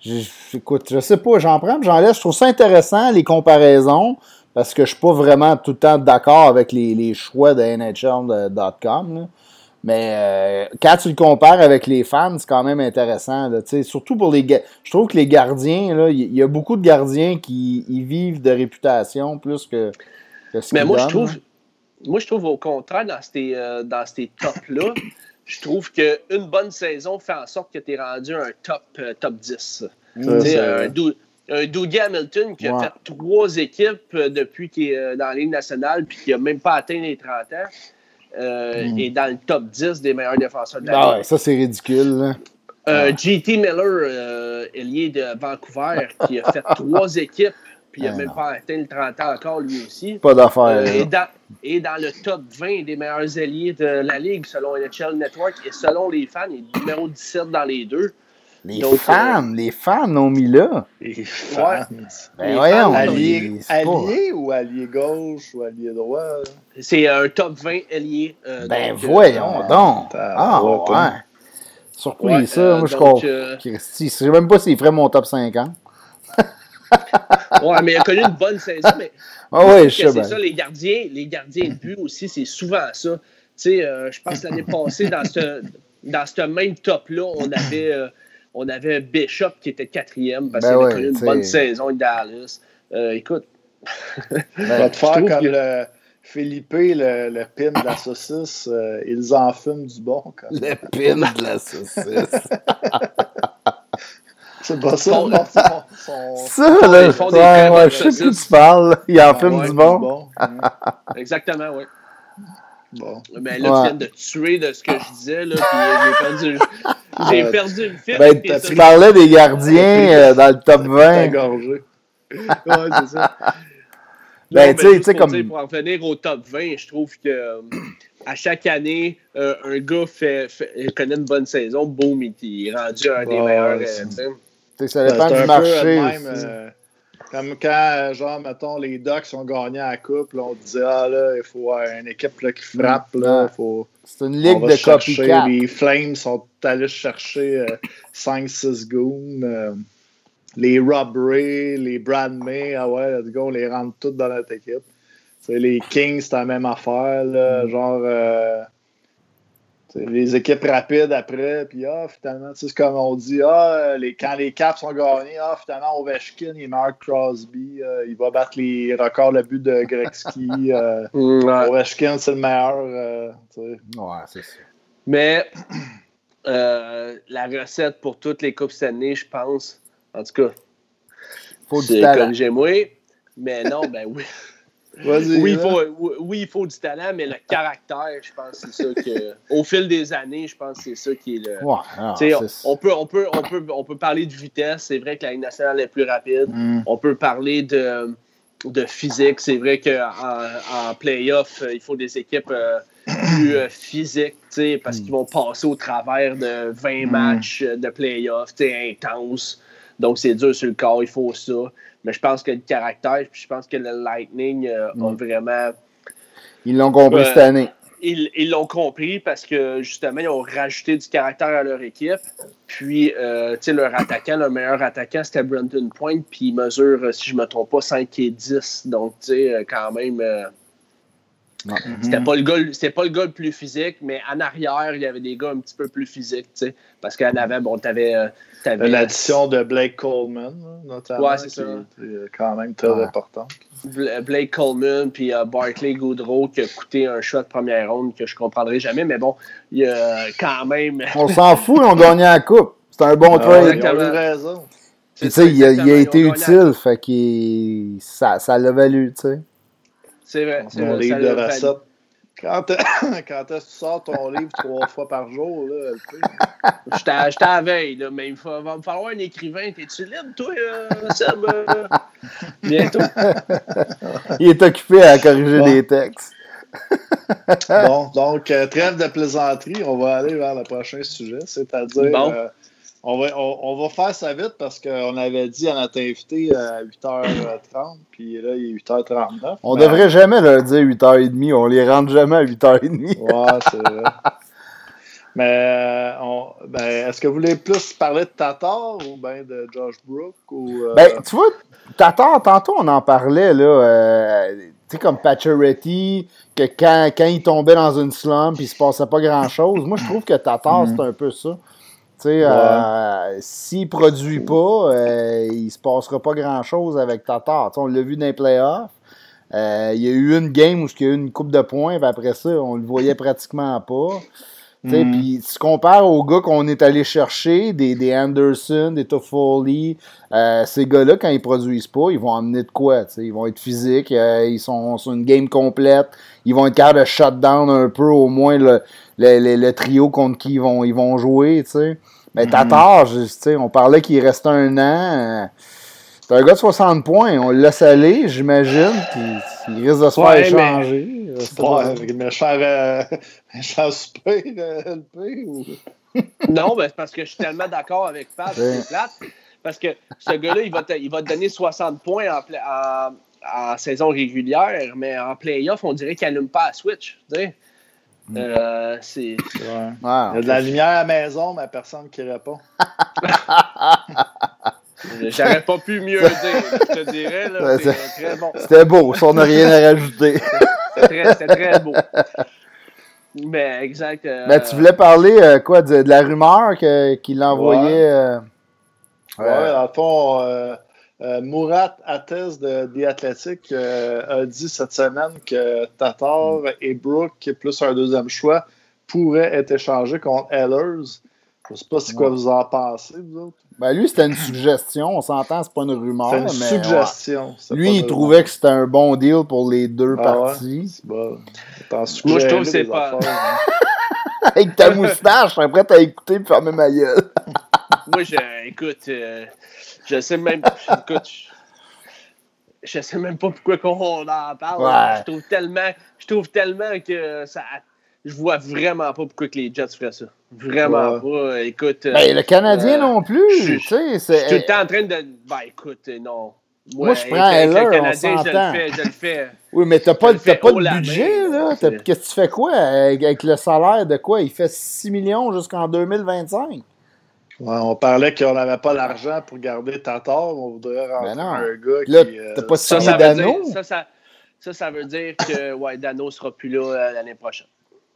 je, écoute, je sais pas, j'en prends, j'en laisse. Je trouve ça intéressant, les comparaisons, parce que je suis pas vraiment tout le temps d'accord avec les, les choix de NHL.com. Mais euh, quand tu le compares avec les fans, c'est quand même intéressant. Là, surtout pour les Je trouve que les gardiens, il y, a beaucoup de gardiens qui vivent de réputation plus que, que ce Mais moi, je trouve. Moi, je trouve au contraire, dans ces, euh, dans ces tops-là, je trouve qu'une bonne saison fait en sorte que tu es rendu un top, euh, top 10. un, Dougie Hamilton qui a fait trois équipes depuis qu'il est dans la Ligue nationale puis qui n'a même pas atteint les 30 ans euh, hmm. est dans le top 10 des meilleurs défenseurs de la ah ouais, ça, c'est ridicule. Euh, JT Miller, euh, ailier de Vancouver, qui a fait trois équipes, puis il n'a ah même pas atteint le 30 ans encore, lui aussi. Pas d'affaire. Euh, et, dans, et dans le top 20 des meilleurs alliés de la Ligue, selon NHL Network, et selon les fans, il est numéro 17 dans les deux. Les fans, les fans l'ont mis là. Les fans. Ben voyons. Allié, allié ou allié gauche ou allié droit? C'est un top 20 allié. Euh, ben donc, voyons euh, donc. Ah ouais. Surpris ouais, ça. Euh, moi, je crois. Euh... Je sais même pas s'il ferait mon top 50. ouais, mais il a connu une bonne saison. Mais ah ouais, je sais C'est ça, les gardiens, les gardiens de but aussi, c'est souvent ça. Tu sais, je pense l'année passée, dans ce, dans ce même top-là, on avait on avait Bishop qui était quatrième parce ben qu'il avait connu une bonne saison avec Dallas. Euh, écoute. ben, va te faire comme le Philippe, le, le, pin de la saucisse. Euh, ils en fument du bon. Quand le pin de la saucisse. C'est pas ça, son, son, Ça, là, ouais, ouais, je sais plus tu parles. Il en fume du bon. Du bon. Exactement, oui. Bon. Mais là, tu viens de tuer de ce que je disais, là, puis j'ai perdu, j'ai perdu le fil. Ben, tu parlais des gardiens euh, dans le top 20. ouais, c'est ça. Ben, tu sais, comme. Pour en venir au top 20, je trouve que euh, à chaque année, euh, un gars fait, fait, connaît une bonne saison, boum, il est rendu un des meilleurs. Euh, ça dépend du marché. Même, comme quand, genre, mettons, les Ducks ont gagné à la Coupe, là, on disait, ah là, il faut une équipe là, qui frappe. Là, faut, c'est une ligue de copycat. Les Flames sont allés chercher 5-6 euh, goons. Euh, les Rob Ray, les Brad May, ah ouais, let's go, on les rentre tous dans notre équipe. c'est les Kings, c'est la même affaire. Là, mm. Genre, euh, les équipes rapides après, puis ah, finalement, c'est comme on dit, ah, les, quand les Caps sont gagnés, ah, finalement, Ovechkin, il Mark Crosby, euh, il va battre les records de but de Gretzky. Euh, Ovechkin, c'est le meilleur. Euh, ouais, c'est ça. Mais la recette pour toutes les Coupes cette année, je pense, en tout cas, faut c'est comme j'ai mais non, ben oui. Oui il, faut, oui, il faut du talent, mais le caractère, je pense c'est ça que. Au fil des années, je pense que c'est ça qui est le. on, peut, on, peut, on, peut, on peut parler de vitesse. C'est vrai que la Ligue nationale est plus rapide. Mm. On peut parler de, de physique. C'est vrai qu'en en playoff, il faut des équipes plus physiques, parce qu'ils vont passer au travers de 20 mm. matchs de playoff intenses. Donc, c'est dur sur le corps, il faut ça. Mais je pense que le caractère, puis je pense que le Lightning a mm. vraiment. Ils l'ont compris cette année ils l'ont compris parce que justement, ils ont rajouté du caractère à leur équipe. Puis, euh, tu sais, leur attaquant, leur meilleur attaquant, c'était Brandon Point. Puis, il mesure, si je ne me trompe pas, 5 et 10. Donc, tu sais, euh, quand même. Euh, c'était pas, le gars, pas le gars le plus physique, mais en arrière, il y avait des gars un petit peu plus physiques, tu sais. Parce qu'en avant, bon, t'avais. Euh, avais L'addition de Blake Coleman, notamment. Ouais, c'est ça. quand même très important. Blake Coleman, puis euh, Barclay Goodrow, qui a coûté un shot de première ronde que je comprendrai jamais, mais bon, il y a quand même. On s'en fout, on gagnait la coupe. C'est un bon ah, trade. Tu raison. tu sais, il, a été utile, fait que ça, ça l'a valu, tu sais. C'est vrai. C'est Mon livre de recettes. Quand, quand est-ce que tu sors ton livre trois fois par jour, là, à veille, là, mais il va, me falloir un écrivain. T'es-tu libre, toi, euh, Seb? Euh? bientôt. il est occupé à corriger des textes. bon, donc, euh, trêve de plaisanterie, on va aller vers le prochain sujet, c'est-à-dire bon. On va, on, va, faire ça vite parce qu'on avait dit à notre invité à 8h30, puis là, il est 8h39. On devrait jamais leur dire 8h30, on les rentre jamais à 8h30. ouais, c'est vrai. Mais on, ben, est-ce que vous voulez plus parler de Tatar ou bien de Josh Brook? Ou, euh? Ben, tu vois, Tatar, tantôt on en parlait, là, euh, tu sais, comme Pacioretty, que quand, quand il tombait dans une slump, il se passait pas grand-chose. Moi, je trouve que Tatar, mm. c'est un peu ça. Euh, s'il ne produit pas, euh, il ne se passera pas grand-chose avec Tatar. on l'a vu dans les playoffs. Euh, il y a eu une game où il y a eu une coupe de points, puis après ça, on le voyait pratiquement pas. Mm. Puis tu compares aux gars qu'on est allé chercher, des, des Anderson, des Toffoli, ces gars-là, quand ils produisent pas, ils vont amener de quoi? Ils vont être physiques, ils sont sur une game complète, ils vont être capables de shutdown un peu au moins le, le, le, trio contre qui ils vont, ils vont jouer. Mais Tatar, sais, on parlait qu'il restait un an. C'est un gars de 60 points. On l'a salé, j'imagine. Il risque de se faire échanger. Ouais, mais faire euh, LP ou. non, mais c'est parce que je suis tellement d'accord avec Pat, c'est plate. Parce que ce gars-là, il va, te, il va te donner 60 points en, en, saison régulière, mais en playoff, on dirait qu'il n'allume pas à Switch. Mm. Euh, c'est. Il y a de la lumière à la maison, mais personne qui répond. J'aurais pas pu mieux dire, je te dirais. c'est très bon. C'était beau, ça, on n'a rien à rajouter. C'était très, très, beau. Mais exact. Euh, mais tu voulais parler euh, quoi de, la rumeur qu'il envoyait. Ouais. ouais, dans le fond, euh, Murat Ates de The Athletic euh, a dit cette semaine que Tatar et Brooke, plus un deuxième choix, pourraient être échangés contre Ellers. Je ne sais pas si quoi vous en pensez, vous autres. Ben lui, c'était une suggestion. On s'entend, c'est pas une rumeur. C'est une suggestion. Lui, il trouvait que c'était un bon deal pour les deux ah parties. Bon. Moi, je trouve que c'est pas. Avec ta moustache, je serais prêt à écouter et fermer ma gueule. Moi, je, écoute, euh, je sais même écoute, je sais même pas pourquoi on en parle. Je trouve tellement, je trouve tellement que ça, je vois vraiment pas pourquoi que les Jets feraient ça. Vraiment pas. Écoute. Ben, le Canadien euh, non plus. Je suis tout le temps en train de. Ben, écoute, non. Moi, je prends Heller, le Canadien, je le fais, je le fais. Oui, mais t'as pas, pas de budget, là. Qu'est-ce que tu fais quoi avec, le salaire de quoi? Il fait 6 millions jusqu'en 2025 on parlait qu'on n'avait pas l'argent pour garder Tatar, on voudrait rentrer ben un gars là, qui. Euh, pas ça, ça, Dano? ça, ça, ça, ça, veut dire que ouais, Dano ne sera plus là euh, l'année prochaine.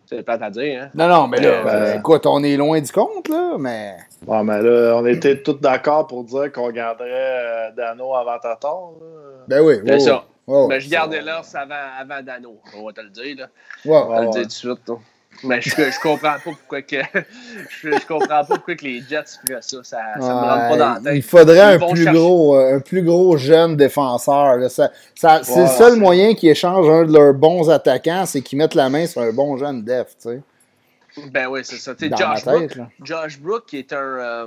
C'est pas à dire, hein? Non, non, mais là, euh, ben, écoute, on est loin du compte, là, mais. Ouais, mais là, on était tous d'accord pour dire qu'on garderait Dano avant Tatar. Ben oui, C'est ça. mais je gardais l'os avant, avant Dano, on va te le dire, là. Ouais, on va te le dire tout de suite, là. Mais je, je comprends pas pourquoi que je, je, comprends pas pourquoi que les Jets feraient ça. Ça, ça me rentre pas dans la tête. Il faudrait un plus, gros, euh, un plus gros jeune défenseur. Ça, ça, c'est le seul moyen qu'ils échangent un de leurs bons attaquants, c'est qu'ils mettent la main sur un bon jeune def. Tu sais. Ben oui, c'est ça. Josh, Brook, Josh Brook, qui est un euh,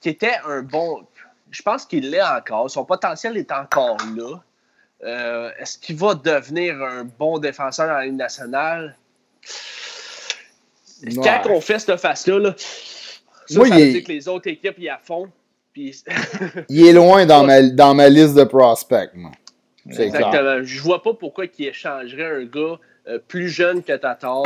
qui était un bon. Je pense qu'il l'est encore. Son potentiel est encore là. Est-ce qu'il va devenir un bon défenseur dans la Ligue nationale? Quand on fait cette face-là, ça, veut dire que les autres équipes y à fond. il est loin dans, ma, dans ma liste de prospects, moi. Exactement. Je vois pas pourquoi il échangerait un gars euh, plus jeune que Tatar,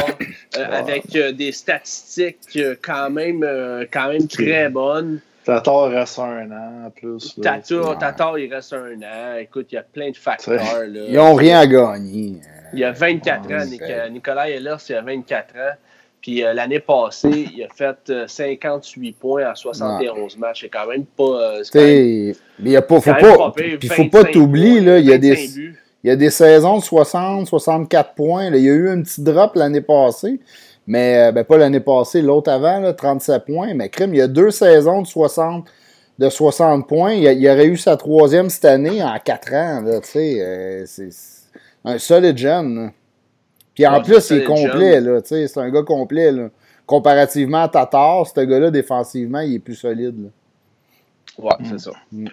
euh, avec euh, des statistiques quand, même, quand même très bonnes. Tatar reste un an en plus. Tatar, il reste un an. Écoute, il y a plein de facteurs. Ils n'ont rien à gagner. Il y a 24 ans. Nicolas Ehlers, il y a 24 ans. Puis euh, l'année passée, il a fait 58 euh, points en 71 matchs. C'est quand même pas. Euh, il pas, faut pas, puis faut pas t'oublier, là, il y a des. Il y a des saisons de 60, 64 points. Il y a eu un petit drop l'année passée, mais ben, pas l'année passée, l'autre avant, là, 37 points. Mais crime, il y a deux saisons de 60, de 60 points. Il, aurait eu sa troisième cette année en 4 ans. c'est un solide jeune. Puis en plus, il est complet, là. C'est un gars complet, là. Comparativement à Tatar, ce gars-là, défensivement, il est plus solide. Là. Ouais, c'est mm. ça. Mm.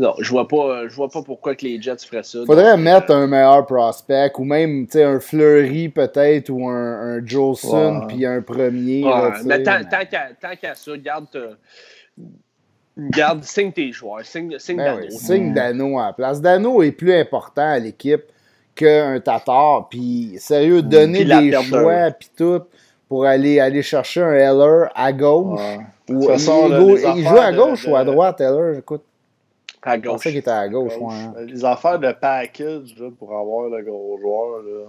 Non, je vois pas, je vois pas pourquoi que les Jets feraient ça. Faudrait mettre un meilleur prospect ou même un Fleury peut-être ou un, un Jolson puis un premier. Ouais, mais tant, qu'à ça, garde, garde, signe tes joueurs, signe, signe ben Dano. signe Dano à la place. Dano est plus important à l'équipe qu'un Tatar. Puis, sérieux, donner des choix, puis tout, pour aller, aller chercher un Heller à gauche. Ou, il, joue à gauche ou à droite, Heller, écoute. À gauche. Je pensais qu'il était à gauche. Hein. Les affaires de package là, pour avoir le gros joueur, là,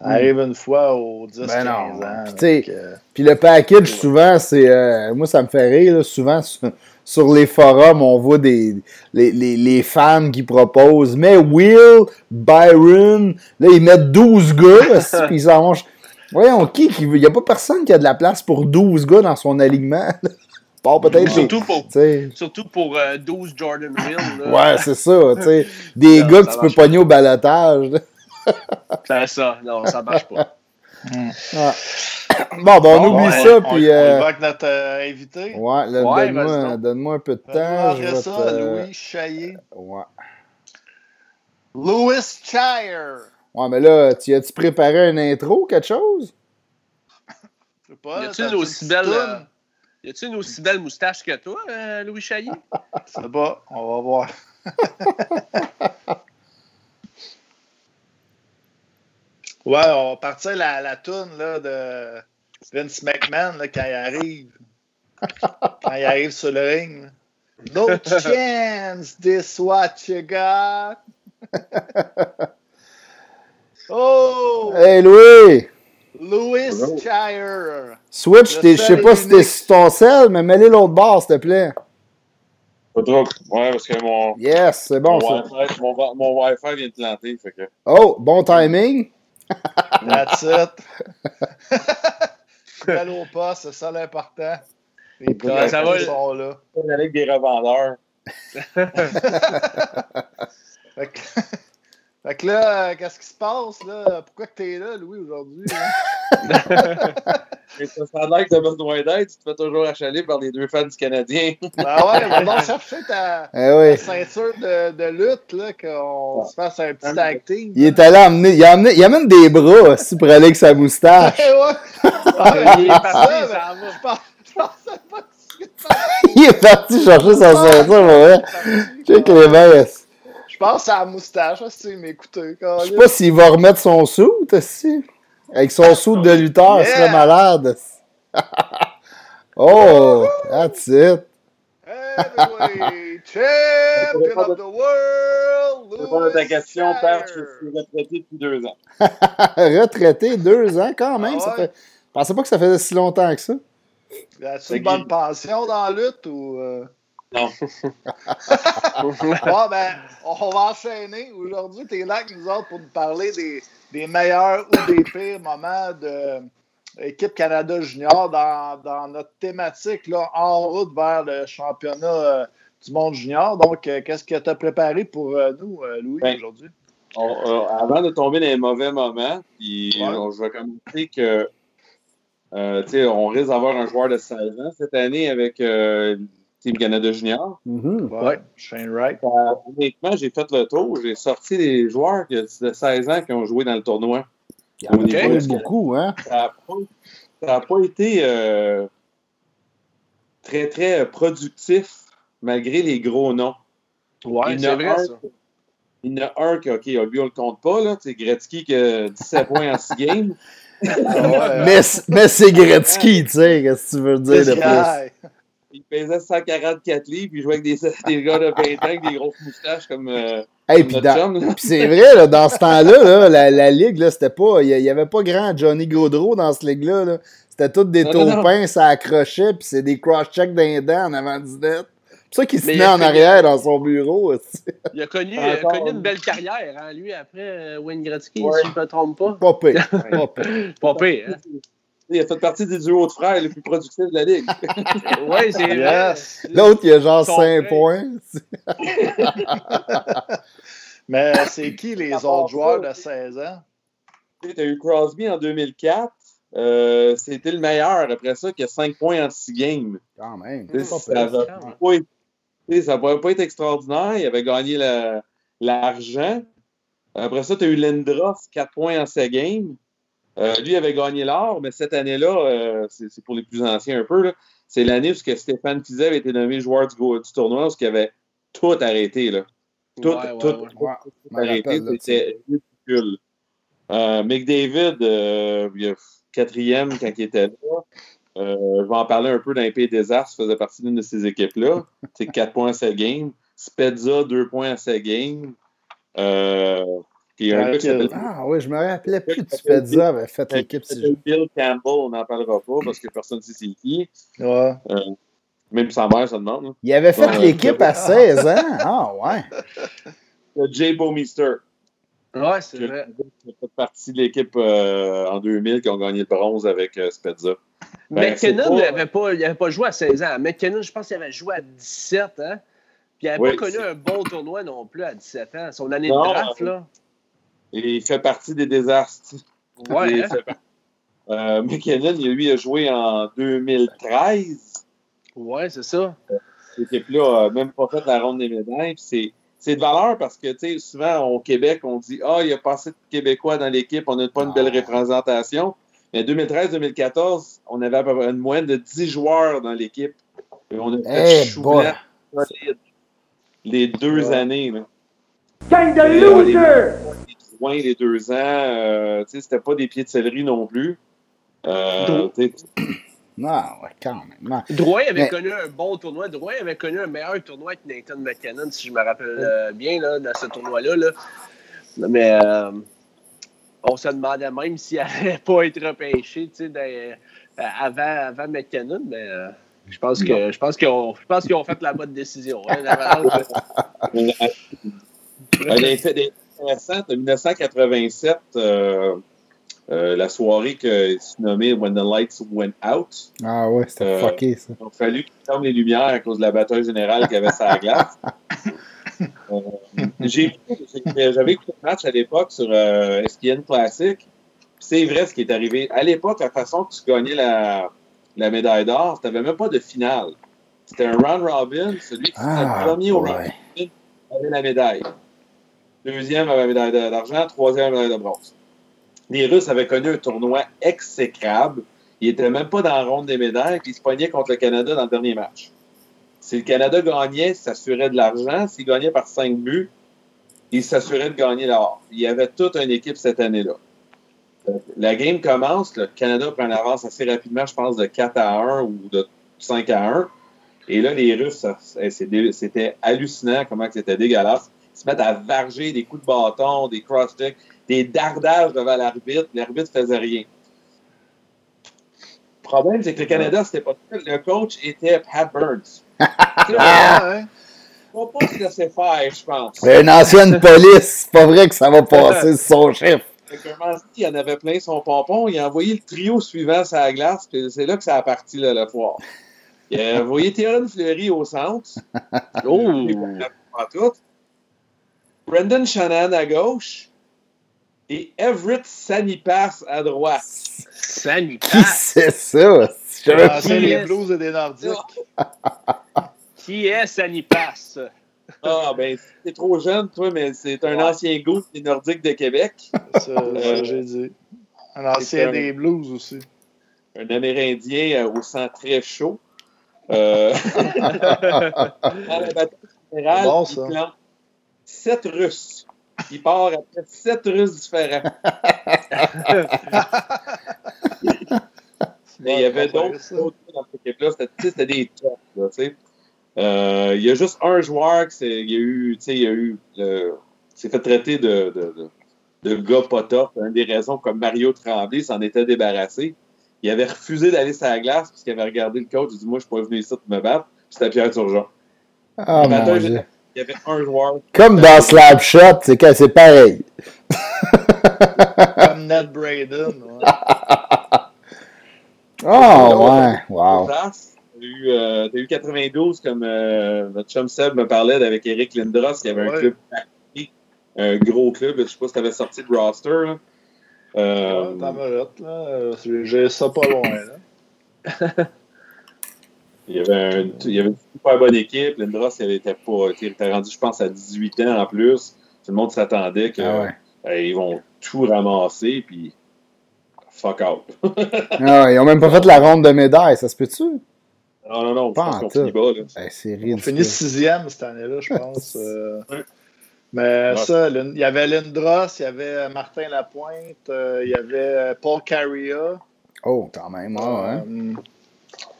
ça arrive une fois aux 10-15 ben ans. Puis, puis le package, souvent, c'est. Euh, moi, ça me fait rire. Là, souvent, sur les forums, on voit des, les, les, les fans qui proposent. Mais Will, Byron, là, ils mettent 12 gars, puis ils en mangent. Voyons, qui, qui Il n'y a pas personne qui a de la place pour 12 gars dans son alignement. peut-être surtout, pour, surtout pour 12 euh, Jordan Hill. Ouais, c'est ça. sais Des gars que tu peux pogner au balotage. c'est ça. Non, ça marche pas. Ah. Bon, ben, on oublie ça, puis... Euh... On va avec notre euh, invité. Ouais, donne-moi donne un peu de temps. Après ça, Louis Chaillé. Ouais. Louis Shire. Ouais, mais là, tu as-tu préparé un intro ou quelque chose? Je sais pas. Y a-tu une aussi belle... Euh, y a-tu une aussi belle moustache que toi, euh, Louis Chaillé? C'est pas, on va voir. Ouais, on va partir la, la toune là, de Vince McMahon là, quand il arrive. quand il arrive sur le ring. No chance, this what you got. oh! Hey Louis! Louis Shire. Switch, je sais pas si t'es sur ton sel, mais mets-le l'autre bord, s'il te plaît. Pas trop. Ouais, parce que mon. Yes, c'est bon mon ça. Wi mon, mon Wi-Fi vient de planter. Fait que... Oh, bon timing. That's it. Fidèle au poste, c'est ça l'important. Les ça va, sont là. avec des revendeurs. fait, que, que, là, qu'est-ce qui se passe là? Pourquoi tu es là, Louis, aujourd'hui? Et ça, ça a l'air que t'as besoin d'aide, tu te fais toujours achaler par les deux fans du Canadien. ben ouais, on va chercher ta, eh ceinture de, de lutte, là, qu'on se fasse un petit team. Il est allé amener, il, a amené, il amène des bras aussi pour aller avec sa moustache. ouais. Ah, il est parti, ça va. Je pensais pas que Il est parti chercher sa ceinture, ouais. Check les baisses. Je pense à la moustache, si m'écouter. Je sais pas s'il va remettre son sou, aussi. Avec son sou de lutteur, il serait malade. oh, that's it. Anyway, champion of the world. Répondre à ta question, Père, je suis retraité depuis deux ans. retraité deux ans quand même. Ah ouais? ça fait... Je pensais pas que ça faisait si longtemps que ça. As-tu une bonne pension dans la lutte ou. Euh? Non. bon, ben, on va enchaîner. Aujourd'hui, tu es là avec nous autres pour nous parler des, des meilleurs ou des pires moments de l'équipe Canada Junior dans, dans, notre thématique là, en route vers le championnat euh, du monde junior. Donc, euh, qu'est-ce que tu as préparé pour euh, nous, Louis, ben, aujourd'hui? avant de tomber dans les mauvais moments, puis je vais commencer que on risque d'avoir un joueur de 16 ans cette année avec Team Canada Junior. Mm-hmm. Ouais, Shane Wright. honnêtement, j'ai fait le tour. J'ai sorti les joueurs de 16 ans qui ont joué dans le tournoi. Il y en a beaucoup, hein? Ça n'a pas, été euh, très, très productif malgré les gros noms. Ouais, c'est vrai, ça. Il y en a un qui, OK, lui, on le compte pas, là. C'est Gretzky qui a 17 points en 6 games. mais mais c'est Gretzky, tu sais, qu'est-ce que tu veux dire de plus? Il pesait 144 livres, puis il jouait avec des, des gars de 20 ans avec des grosses moustaches comme. Euh, hey, puis c'est vrai, là, dans ce temps-là, la, la, ligue, là, c'était pas. Il n'y avait pas grand Johnny Gaudreau dans cette ligue-là. -là, c'était tous des taupins, ça accrochait, puis c'est des cross-checks d'un dents en avant du net. C'est ça qu'il se tenait en arrière dans son bureau. Aussi. Il a connu, il a connu une belle carrière, hein, lui, après euh, Wayne Gretzky, si je ne me trompe pas. Pas pire. Pas pire. pas pire hein? Il a fait partie des duos de frères les plus productifs de la Ligue. oui, c'est yes. L'autre, il a genre 5 points. Mais c'est qui les autres joueurs de 16 ans? Tu as eu Crosby en 2004. Euh, c'était le meilleur après ça, qui a 5 points en 6 games. Quand même. Ça n'a pas, pas, été extraordinaire. Il avait gagné l'argent. Après ça, tu as eu Lindros, 4 points en 7 games. Euh, lui avait gagné l'or, mais cette année-là, euh, c'est pour les plus anciens un peu, c'est l'année où Stéphane Fizet avait été nommé joueur du, du tournoi, parce qu'il avait tout arrêté. Là. Tout, tout, arrêté. C'était ridicule. Euh, McDavid, il quatrième quand il était là. je vais en parler un peu dans les pays désastres, faisait partie d'une de ces équipes-là. C'est 4 points à sa game. Spezza, 2 points à sa game. Ah oui, je me rappelais plus de Spezza avait fait l'équipe. Bill Campbell, on n'en parlera pas parce que personne ne sait c'est qui. Ouais. Euh, même sa mère, ça demande. Hein. Il avait fait l'équipe à 16 ans? Ah ouais. Jay Bowmeister. Ouais, c'est vrai. Il fait partie de l'équipe euh, en 2000 qui ont gagné le bronze avec euh, Spezza. Ben, McKinnon n'avait pas, pas, joué à 16 ans. McKinnon, je pense qu'il avait joué à 17 ans. Puis il n'avait pas connu un bon tournoi non plus à 17 ans. Son année de draft, là. Et il fait partie des désastres. Ouais. Hein? Euh, McKinnon, lui, a joué en 2013. Ouais, c'est ça. Euh, cette équipe-là n'a même pas fait la ronde des médailles. C'est de valeur parce que souvent au Québec, on dit Ah, il y a pas assez de Québécois dans l'équipe, on n'a pas une belle ah. représentation. Mais 2013-2014, on avait à peu près une moyenne de 10 joueurs dans l'équipe. On a fait solide les deux années les deux ans, euh, c'était pas des pieds de céleri non plus. Non, ouais, quand même. Non. Avait connu un bon tournoi. Drouin avait connu un meilleur tournoi que Nathan McKinnon, si je me rappelle bien, là, dans ce tournoi-là. Là. Mais on se demandait même s'il n'allait pas être repêché avant, avant McKinnon. Mais je pense qu'ils ont, fait la bonne décision intéressante. En 1987, euh, euh, la soirée que se nommée When the Lights Went Out. Ah ouais, c'était euh, fucké ça. Il a fallu qu'ils ferment les lumières à cause de la bataille générale qu'il y avait la glace. J'avais écouté le match à l'époque sur ESPN Classic. C'est vrai ce qui est arrivé. À l'époque, la façon que tu gagnais la, la médaille d'or, tu n'avais même pas de finale. C'était un round robin. Celui qui ah, le premier au round robin avait la médaille. Deuxième avait médaille d'argent, troisième médaille de bronze. Les Russes avaient connu un tournoi exécrable. Ils n'étaient même pas dans la ronde des médailles, puis ils se poignaient contre le Canada dans le dernier match. Si le Canada gagnait, il s'assurait de l'argent. S'il gagnait par cinq buts, il s'assurait de gagner l'or. Il y avait toute une équipe cette année-là. La game commence, le Canada prend l'avance assez rapidement, je pense, de 4 à 1 ou de 5 à 1. Et là, les Russes, c'était hallucinant comment c'était dégueulasse se mettent à varger des coups de bâton, des cross-checks, des dardages devant l'arbitre. L'arbitre ne faisait rien. Le problème, c'est que le Canada, c'était pas tout. Le coach était Pat Burns. hein? va pas se laisser faire, je pense. Une ancienne police, c'est pas vrai que ça va passer sur son chef. Il en avait plein son pompon, il a envoyé le trio suivant sa glace, puis c'est là que ça a parti là, la foire. Il a envoyé Théorène Fleury au centre. oh! Brendan Shannon à gauche et Everett Sanipass à droite. Sanipass? C'est ça? C'est les blues des Nordiques. Qui est Sanipas? Ah, ben, t'es trop jeune, toi, mais c'est un ancien goût des Nordiques de Québec. Ça, euh, j'ai dit. Un ancien des Blues aussi. Un Amérindien au sang très chaud. Euh... dans la bataille générale, bon, ça. il plante sept Russes. Il part après sept Russes différents. Mais il y avait d'autres dans cette équipe-là. C'était des tops, tu sais. Euh, il y a juste un joueur qui il y a eu, il y a eu, s'est fait traiter de, de, de, gars pas top. Une des raisons comme Mario Tremblay s'en était débarrassé. Il avait refusé d'aller sur la glace parce qu'il avait regardé le coach. Il dit Moi, je suis pas venu ici pour me battre. C'était Pierre Turgeon. Ah, matin, il y avait un joueur. Comme dans Slap Shot, c'est, c'est pareil. Comme Ned Braden. Ouais. oh, ouais. Wow. Tu eu, euh, as eu 92 comme euh, notre chum Seb me parlait avec Eric Lindros, qui avait un club un gros club. Je sais pas si tu avais sorti de roster. Là. Euh, là. J'ai ça pas loin. Là. il, y avait un, il y avait une super bonne équipe. Lindros, il était, pas, il était rendu, je pense, à 18 ans en plus. Tout le monde s'attendait qu'ils ah vont tout ramasser. Puis fuck out. ah, ils ont même pas fait la ronde de médailles, ça se peut-tu? Non, non, non, pas pense qu'on finit bas. Là. Ben, on finit sixième cette année-là, je pense. euh... Mais ça, il y avait Lindros, il y avait Martin Lapointe, euh, il y avait Paul Carrier. Oh, quand même, ah, hein?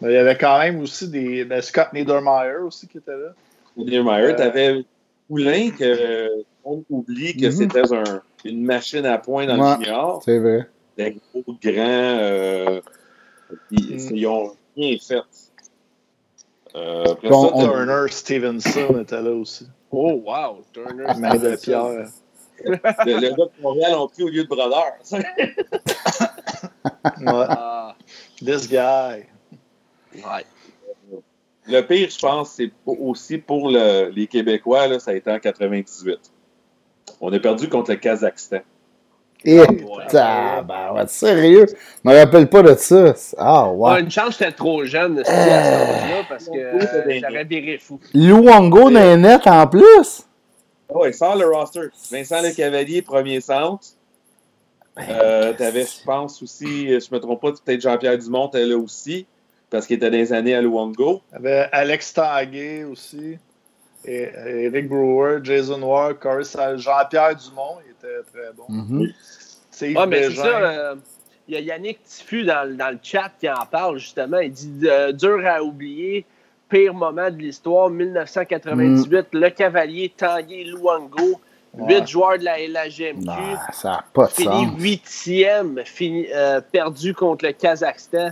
Mais il y avait quand même aussi des. Ben, Scott Niedermeyer aussi qui était là. Niedermeyer, euh... tu avais Poulain, que on oublie que mm -hmm. c'était un, une machine à points dans ouais, le junior. C'est vrai. Des gros grands. Euh, ils, mm. ils ont rien fait. Euh, après bon, ça, on... Turner Stevenson était là aussi. Oh, wow! Turner Main de pierre. le, le, gars de Montréal ont pris au lieu de Brodeur. ouais. Ah. This guy. Ouais. Le pire, je pense, c'est aussi pour le, les Québécois, là, ça a été en 98. On a perdu contre le Kazakhstan. Et ah, ben, ouais, sérieux? Je me rappelle pas de ça. Ah, ouais. une chance, j'étais trop jeune à ce là parce que j'aurais des fou. Luongo dans les net en plus? Oui, sans le roster. Vincent Le Cavalier, premier centre. Euh, T'avais, je pense aussi, je me trompe pas, peut-être Jean-Pierre Dumont était là aussi, parce qu'il était des années à Luongo. T'avais Alex Taguay aussi. Et, Eric Brewer, Jason Ward, Jean-Pierre Dumont, il était très bon. Mm -hmm. C'est mais c'est ça. Euh, il y a Yannick Tiffu dans, dans, le chat qui en parle justement. Il dit euh, dur à oublier, pire moment de l'histoire, 1998, mm. le cavalier Tanguy Luango. Huit ouais. joueurs de la LHGMQ. Nah, ça n'a pas de fini huitième, fini, euh, perdu contre le Kazakhstan.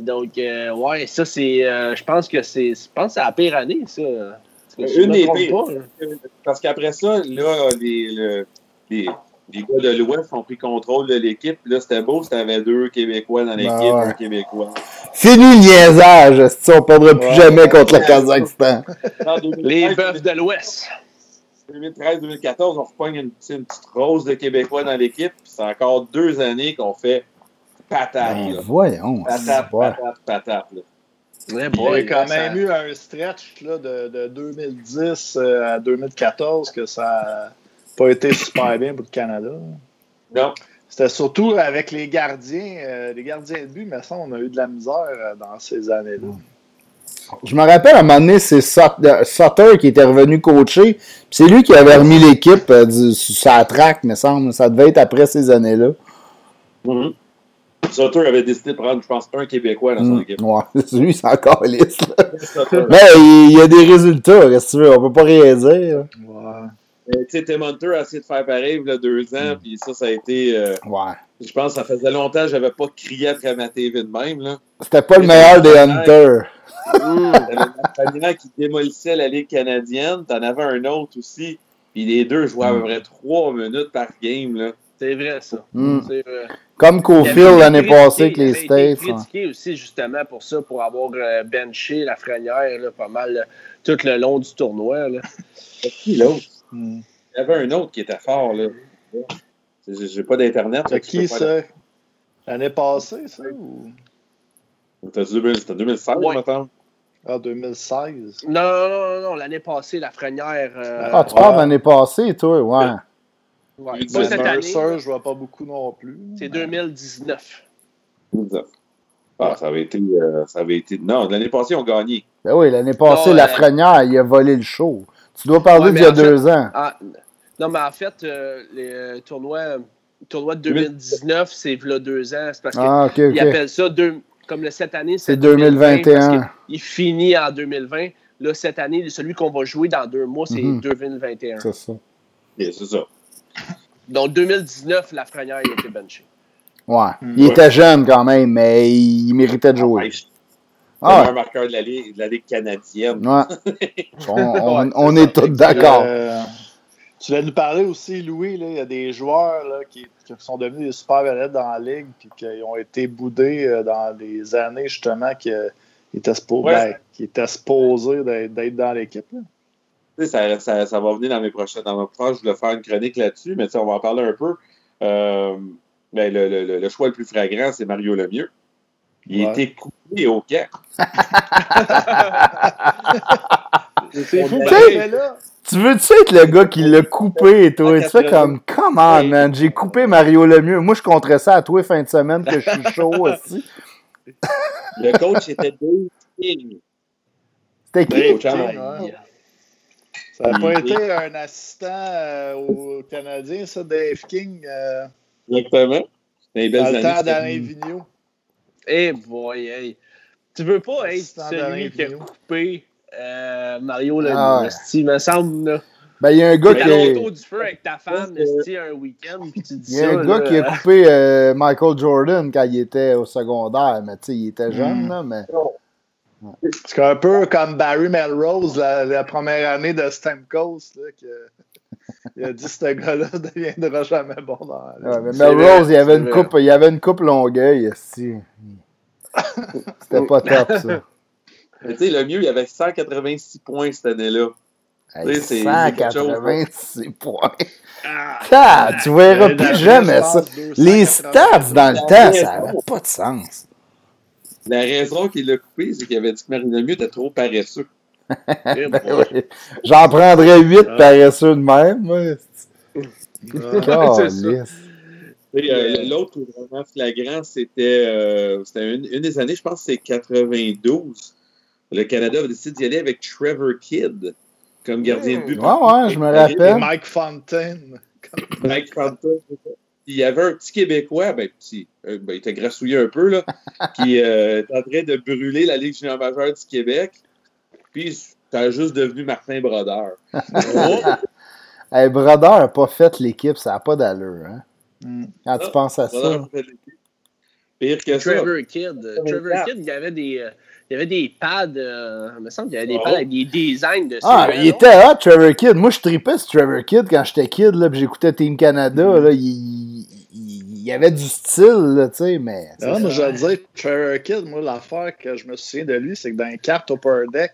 Donc, euh, ouais, ça, c'est. Euh, je pense que c'est. Je pense que c'est la pire année, ça. Une des pires. Pas, Parce qu'après ça, là, les, le, les, les gars de l'Ouest ont pris contrôle de l'équipe. Là, c'était beau, c'était deux Québécois dans l'équipe, ben ouais. un Québécois. Fini le niaisage, si on ne perdra plus ouais. jamais contre le Kazakhstan? les bœufs de l'Ouest. 2013-2014, on repogne une, une, petite rose de Québécois dans l'équipe. C'est encore deux années qu'on fait patate. Ben, là. Voyons. Patate, patate, patate. Là. Ouais, Il y a quand même eu un stretch là, de, de 2010 à 2014 que ça pas été super bien pour le Canada. Non. C'était surtout avec les gardiens, euh, les gardiens de but, mais ça, on a eu de la misère euh, dans ces années-là. Je me rappelle, à un moment donné, c'est Sutter qui était revenu coacher. C'est lui qui avait remis l'équipe euh, sur sa traque, me semble. Ça devait être après ces années-là. Mm -hmm. Sutter avait décidé de prendre, je pense, un Québécois dans son mmh. équipe. Ouais, lui, c'est encore lisse. Mais il y a des résultats, qu'est-ce que tu veux, on peut pas rien dire. Ouais. Tu sais, Tim Hunter a essayé de faire pareil il y a deux ans, puis ça, ça a été. Euh, ouais. Je pense que ça faisait longtemps que j'avais pas crié après ma TV de même. là. C'était pas le meilleur des Hunters. T'avais un qui démolissait la Ligue canadienne, t'en avais un autre aussi, puis les deux jouaient à peu près trois minutes par game. là. C'est vrai, ça. Mm. C'est vrai. Comme Cofield l'année passée avec les States. Il été critiqué hein. aussi, justement, pour ça, pour avoir euh, benché la frenière là, pas mal là, tout le long du tournoi. Là. qui l'autre? Hmm. Il y avait un autre qui était fort, là. J'ai pas d'Internet. C'est qui, ça? L'année passée, ça? Ou... C'était 2016, ouais. maintenant. Ah, 2016? Non, non, non, non, l'année passée, la Frenière. Euh, ah, tu parles de l'année passée, toi, ouais. Ouais. Pas cette année. je vois pas beaucoup non plus. C'est 2019. Ah, ça avait été. Euh, ça avait été... Non, l'année passée, on gagnait. Ben oui, l'année passée, la Frenière, il a volé le show. Tu dois parler d'il y a deux ans. Ah, non, mais en fait, euh, les tournois, tournoi de 2019, c'est là deux ans. C'est parce qu'ils ah, appellent ça deux, comme le cette année, c'est 2021. il finit en 2020. Là, cette année, celui qu'on va jouer dans deux mois, c'est 2021. Mhm. C'est ça. c'est ça. Donc, 2019, la Frenière a été benché. Ouais. Mm. Il était jeune quand même, mais il méritait de ah, jouer. Ah, un marqueur de la Ligue, de la ligue canadienne. Ouais. on, on, est tous d'accord. Euh, tu vas nous parler aussi, Louis, là, il y a des joueurs là, qui, qui, sont devenus des super vedettes dans la Ligue et qui ont été boudés euh, dans des années justement qui, euh, étaient, supposés, ben, qui étaient supposés d'être dans l'équipe. Ça, ça, ça, va venir dans mes prochaines. Dans mes proches, je voulais faire une chronique là-dessus, mais on va en parler un peu. Euh, ben, le, le, le, choix le plus fragrant, c'est Mario Lemieux. Il a été coupé au camp. c'est fou, là. Tu veux-tu être le gars qui l'a coupé, toi? Tu fais comme, come on, man, j'ai coupé Mario Lemieux. Moi, je compterais ça à toi fin de semaine que je suis chaud aussi. Le coach était Dave King. C'était qui? Ça n'a pas été un assistant euh, au Canadien, ça, Dave King. Euh... Exactement. Dans le temps d'Alain Vigneault. Eh boy, hey. Tu veux pas être celui qui a coupé euh, Mario le ah, il me semble. Là. Ben, il y a un gars qui. a autour du feu avec ta femme, un week-end, puis tu dis Il y a un gars qui a coupé euh, Michael Jordan quand il était au secondaire, mais tu sais, il était jeune, là, mais. C'est un peu comme Barry Melrose, la, première année de Stamkos, là, que, il a dit ce gars-là ne deviendra jamais bon dans ouais, mais Melrose, il y avait une coupe, il avait une coupe longueuil, C'était pas top, ça. Mais tu sais, le mieux, il y avait 186 points cette année-là. 186 points. Ah, tu verras plus jamais ça. Les stats dans le temps, ça n'avait pas de sens. La raison qu'il l'a coupé, c'est qu'il avait dit que Marine Lemieux était trop paresseux. Ben J'en prendrais 8 ah. paresseux de même. Ah. Euh, l'autre vraiment flagrant, c'était euh, une, une, des années, je pense que c'est 92 le Canada a décidé d'y aller avec Trevor Kidd comme gardien de but. Ouais, ouais, je me rappelle. Mike Fontaine. Mike Fontaine. Il y avait un petit Québécois, ben petit, euh, ben, il était grassouillé un peu, là, qui euh, était en train de brûler la Ligue junior majeure du Québec. Puis, t'as juste devenu Martin Brodeur. oh. hey, Brodeur n'a pas fait l'équipe, ça n'a pas d'allure. Hein? Mm. Quand tu ah, penses à ça. Pire que Trevor Kidd. Trevor Kidd, il y avait des. Euh, il y avait des pads, euh, il me semble qu'il y avait des pads avec des designs dessus. Ah, il était hot, Trevor Kidd. Moi, je tripais sur Trevor Kidd quand j'étais kid, là, puis j'écoutais Team Canada, mm. là, il, il, y avait du style, là, tu sais, mais... Ah, moi, je veux dire, Trevor Kidd, moi, l'affaire que je me souviens de lui, c'est que dans les cartes Upper Deck,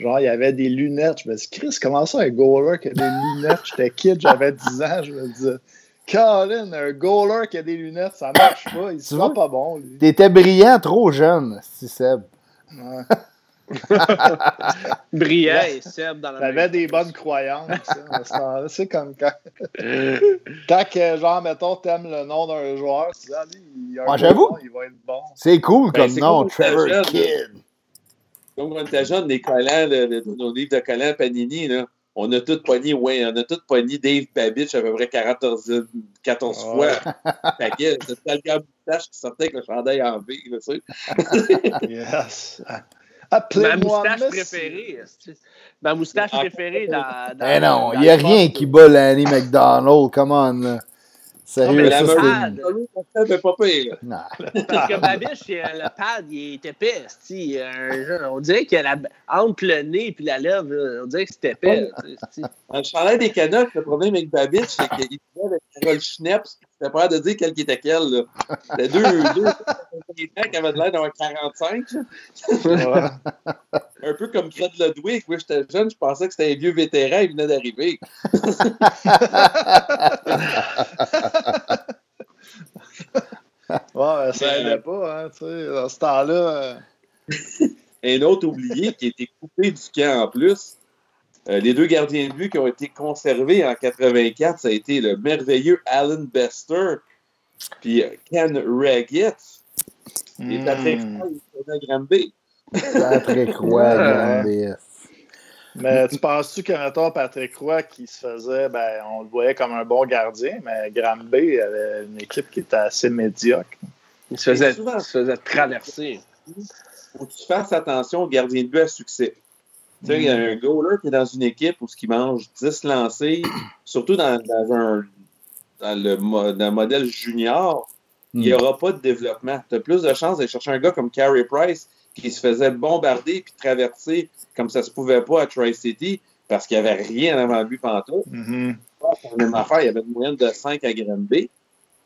genre, il y avait des lunettes. Je me dis, Chris, comment ça, un goaler qui a des lunettes? J'étais kid, j'avais 10 ans, je me disais... Colin, un goaler qui a des lunettes, ça marche pas. Il se pas bon, lui. T'étais brillant trop jeune, si Seb. Brillant et Seb dans la T'avais des bonnes croyances. Hein, c'est comme quand. quand, genre, mettons, t'aimes le nom d'un joueur, tu dis, ah, il, Moi, j'avoue. il va être bon. C'est cool ben, comme nom, Trevor Kidd. Comme quand on était jeune, les collants, nos livres de collants Panini, là on a tout pogné, ouais, on a tout pogné Dave Babich à peu près 14, 14 fois. Fait que c'était le gars moustache qui sortait avec le chandail en V, tu sais. yes. Ma moustache préférée. Ma moustache préférée dans. dans eh non, il n'y a rien qui bat Lanny McDonald, come on. Sérieux, ça, c'est... pas pire. Non. Parce que Babiche, le pad, il est épais. On dirait qu'il y a la... entre le nez et la lèvre, on dirait que c'est épais. Dans le parlais des Canucks, le problème avec Babiche, c'est qu'il était avec Carol Schneps, c'était pas de dire quel qui était quel. C'était deux, deux qui avaient l'air d'un 45. un peu comme Fred Ludwig. Moi, j'étais jeune, je pensais que c'était un vieux vétéran, il venait d'arriver. ouais, ça aidait pas, hein, tu sais, dans ce temps-là. Un autre oublié qui été coupé du camp en plus. Euh, les deux gardiens de but qui ont été conservés en 84, ça a été le merveilleux Alan Bester puis Ken Raggett. Et Patrick Roy, il Granby. Patrick Roy, Granby. Mais tu penses-tu que, Patrick Roy, qui se faisait, ben, on le voyait comme un bon gardien, mais Granby avait une équipe qui était assez médiocre. Il se faisait, il se faisait traverser. Faut que tu fasses attention aux gardiens de but à succès. Tu sais, il y a un goaler qui est dans une équipe où ce qui mange 10 lancés, surtout dans, un dans le, modèle junior, il n'y hmm. aura pas de développement. Tu as plus de chances d'aller chercher un gars comme Carey Price qui se faisait bombarder puis traverser comme ça se pouvait pas à Tri-City parce qu'il n'y avait rien avant lui pantoute. Mm -hmm. même affaire, il y avait une moyenne de 5 à Granby.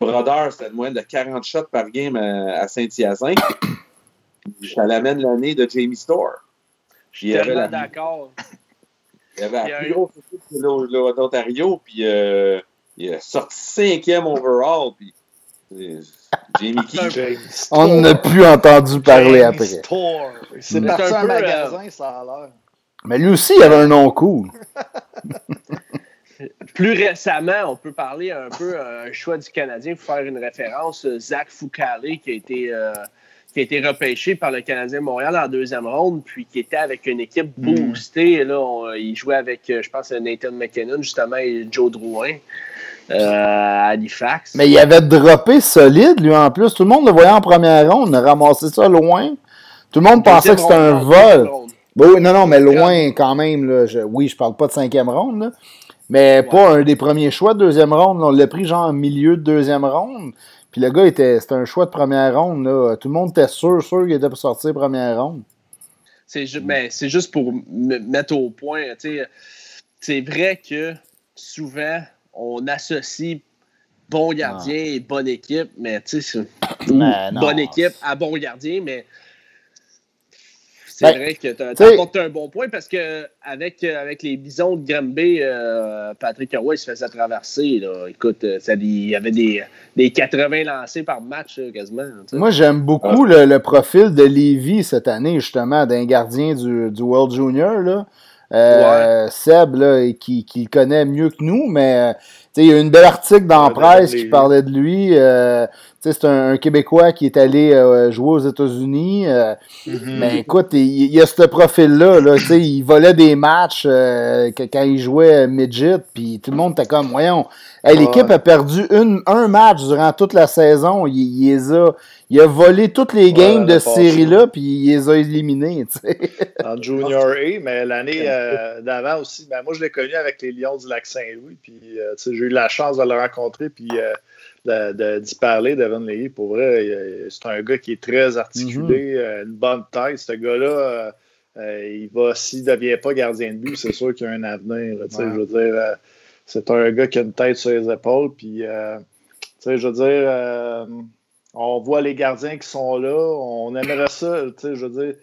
Brother, c'était une moyenne de 40 shots par game à, Saint-Hyacinthe. Ça l'amène l'année de Jamie Store. Je suis tellement d'accord. Il y avait la plus grosse équipe de l'Ontario, puis euh, il a sorti cinquième overall, puis euh, Jamie Key. On n'a plus entendu parler après. C'est parti un, un magasin, ça a l'air. Mais lui aussi, il avait un nom cool. Plus récemment, on peut parler un peu un choix du Canadien pour faire une référence. Zach Foucault, qui a été euh, qui a été repêché par le Canadien Montréal en deuxième ronde, puis qui était avec une équipe hmm. boostée. Là, il jouait avec, euh, je pense, Nathan McKinnon, justement, et Joe Drouin. Euh, à Halifax. Mais il avait droppé solide, lui, en plus. Tout le monde le voyait en première ronde. Il a ramassé ça loin. Tout le monde pensait que c'était un vol. oui, non, non, mais loin quand même. Là. oui, je parle pas de cinquième ronde, mais pas un des premiers choix de deuxième ronde. On l'a pris genre en milieu de deuxième ronde. Puis le gars, était, c'était un choix de première ronde. Là. Tout le monde était sûr, sûr qu'il était pour sortir première ronde. C'est, mais c'est juste pour mettre au point. C'est vrai que souvent, on associe bon gardien et bonne équipe, mais tu sais, bonne équipe à bon gardien, mais c'est ben, vrai que tu as apporté un bon point parce que avec, euh, avec les bisons de Granby, euh, Patrick Roy se faisait traverser. Là. Écoute, euh, ça, il y avait des, des 80 lancés par match quasiment. Moi, j'aime beaucoup le, profil de Lévy cette année, justement, d'un gardien du, du World Junior. Là. Euh, Seb, là, qui, qui le connaît mieux que nous, mais il y a une belle article dans la presse qui parlait de lui. Euh, c'est un, Québécois qui est allé euh, jouer aux États-Unis. Euh, mm-hmm. Mais écoute, il, y a ce profil-là. Là, il volait des matchs quand il jouait midget, puis tout le monde était comme, voyons, l'équipe a perdu une, un match durant toute la saison. Il, il les a il a volé toutes les games de cette série-là, puis il les a éliminés. en Junior A, mais l'année euh, d'avant aussi, ben, moi je l'ai connu avec les Lions du Lac-Saint-Louis, puis euh, j'ai eu la chance de le rencontrer, puis euh, d'y parler, Devon Lee. Pour vrai, c'est un gars qui est très articulé, mm-hmm. une bonne tête. Ce gars-là, il va, s'il ne devient pas gardien de but, c'est sûr qu'il a un avenir. Je veux dire, c'est un gars qui a une tête sur les épaules, puis, je veux dire on voit les gardiens qui sont là. On aimerait ça, je veux dire.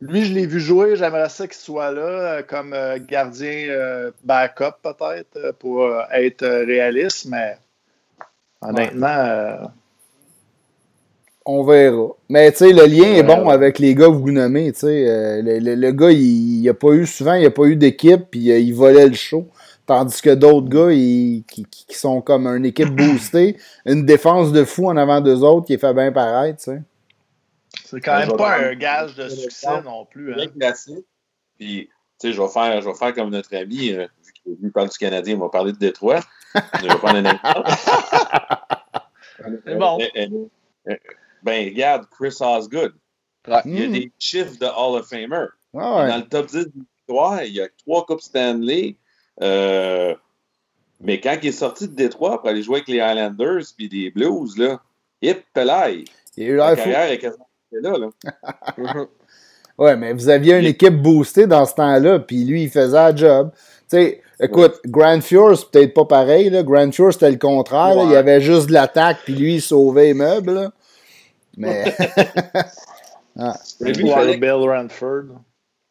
Lui, je l'ai vu jouer, j'aimerais ça qu'il soit là euh, comme euh, gardien euh, backup peut-être pour être réaliste, mais honnêtement. On verra. Mais tu sais, le lien est bon avec les gars que vous nommez. Tu sais, le, gars, il n'a pas eu souvent, il a pas eu d'équipe, puis il volait le show. Tandis que d'autres gars qui, sont comme une équipe boostée, une défense de fou en avant d'eux autres qui est fait bien pareil, tu sais. C'est quand même pas un gage de succès non plus. Hein. Puis, tu sais, je vais faire, je vais faire comme notre ami, euh, vu qu'il parle du Canadien, il va parler de Détroit. je vais prendre un exemple. C'est bon. Ben, regarde, Chris Osgood. Il y a hmm. des chiffres de Hall of Famer. Dans le top 10 du il y a trois Coupes Stanley, euh, mais quand il est sorti de Détroit pour aller jouer avec les Highlanders puis les Blues, là, hip, pelaille. Il a eu la carrière est quasiment là. là. ouais, mais vous aviez une équipe boostée dans ce temps-là, puis lui, il faisait un job. Tu sais, écoute, Grand Fjord, c'est peut-être pas pareil. Là. Grand Fjord, c'était le contraire. Il y avait juste de l'attaque, puis lui, il sauvait les meubles. Là. Mais. ah. Bill Ranford.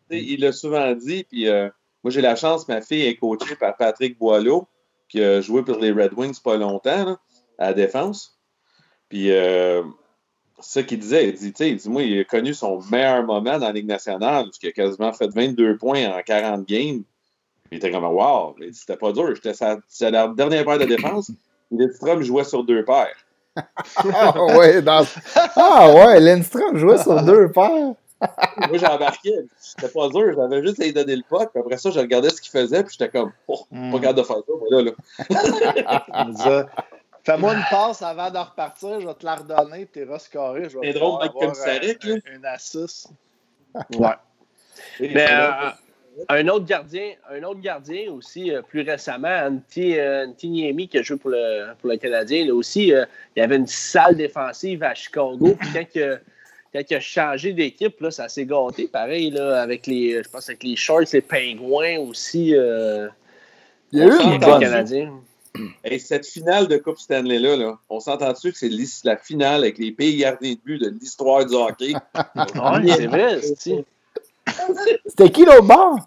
Il l'a souvent dit, puis. Euh, moi, j'ai la chance, ma fille est coachée par Patrick Boileau, qui a joué pour les Red Wings pas longtemps, à la défense. Puis, euh, ce qu'il disait. Il dit, tu sais, moi, il a connu son meilleur moment dans la Ligue nationale, parce qu'il a quasiment fait 22 points en 40 games. Il était comme, wow, c'était pas dur. C'était la dernière paire de défense. Lindstrom jouait sur deux paires. ah ouais, dans... ah ouais, Lindstrom jouait sur deux paires. Moi, j'embarquais. C'était pas dur. J'avais juste à lui donner le puck. Après ça, je regardais ce qu'il faisait. Puis j'étais comme, oh, pas hmm. capable de faire ça. Moi, là, là. Fais-moi une passe avant de repartir, je vais te la redonner, puis t'es rescarré. C'est drôle, mec, comme ça, un, un assist. Ouais. Mais euh, un autre gardien, un autre gardien aussi, euh, plus récemment, Antti, euh, Niemi, qui a joué pour le, pour le Canadien, là aussi, il y avait une salle défensive à Chicago. Puis quand, quand il a changé d'équipe, là, ça s'est gâté. Pareil, là, avec les, je pense, avec les Sharks, les Pingouins aussi. il y a eu un Canadien. Et cette finale de Coupe Stanley-là, là, on s'entend dessus que c'est la finale avec les pays gardiens de but de l'histoire du hockey? oui, c'est vrai. C'était qui l'autre bord?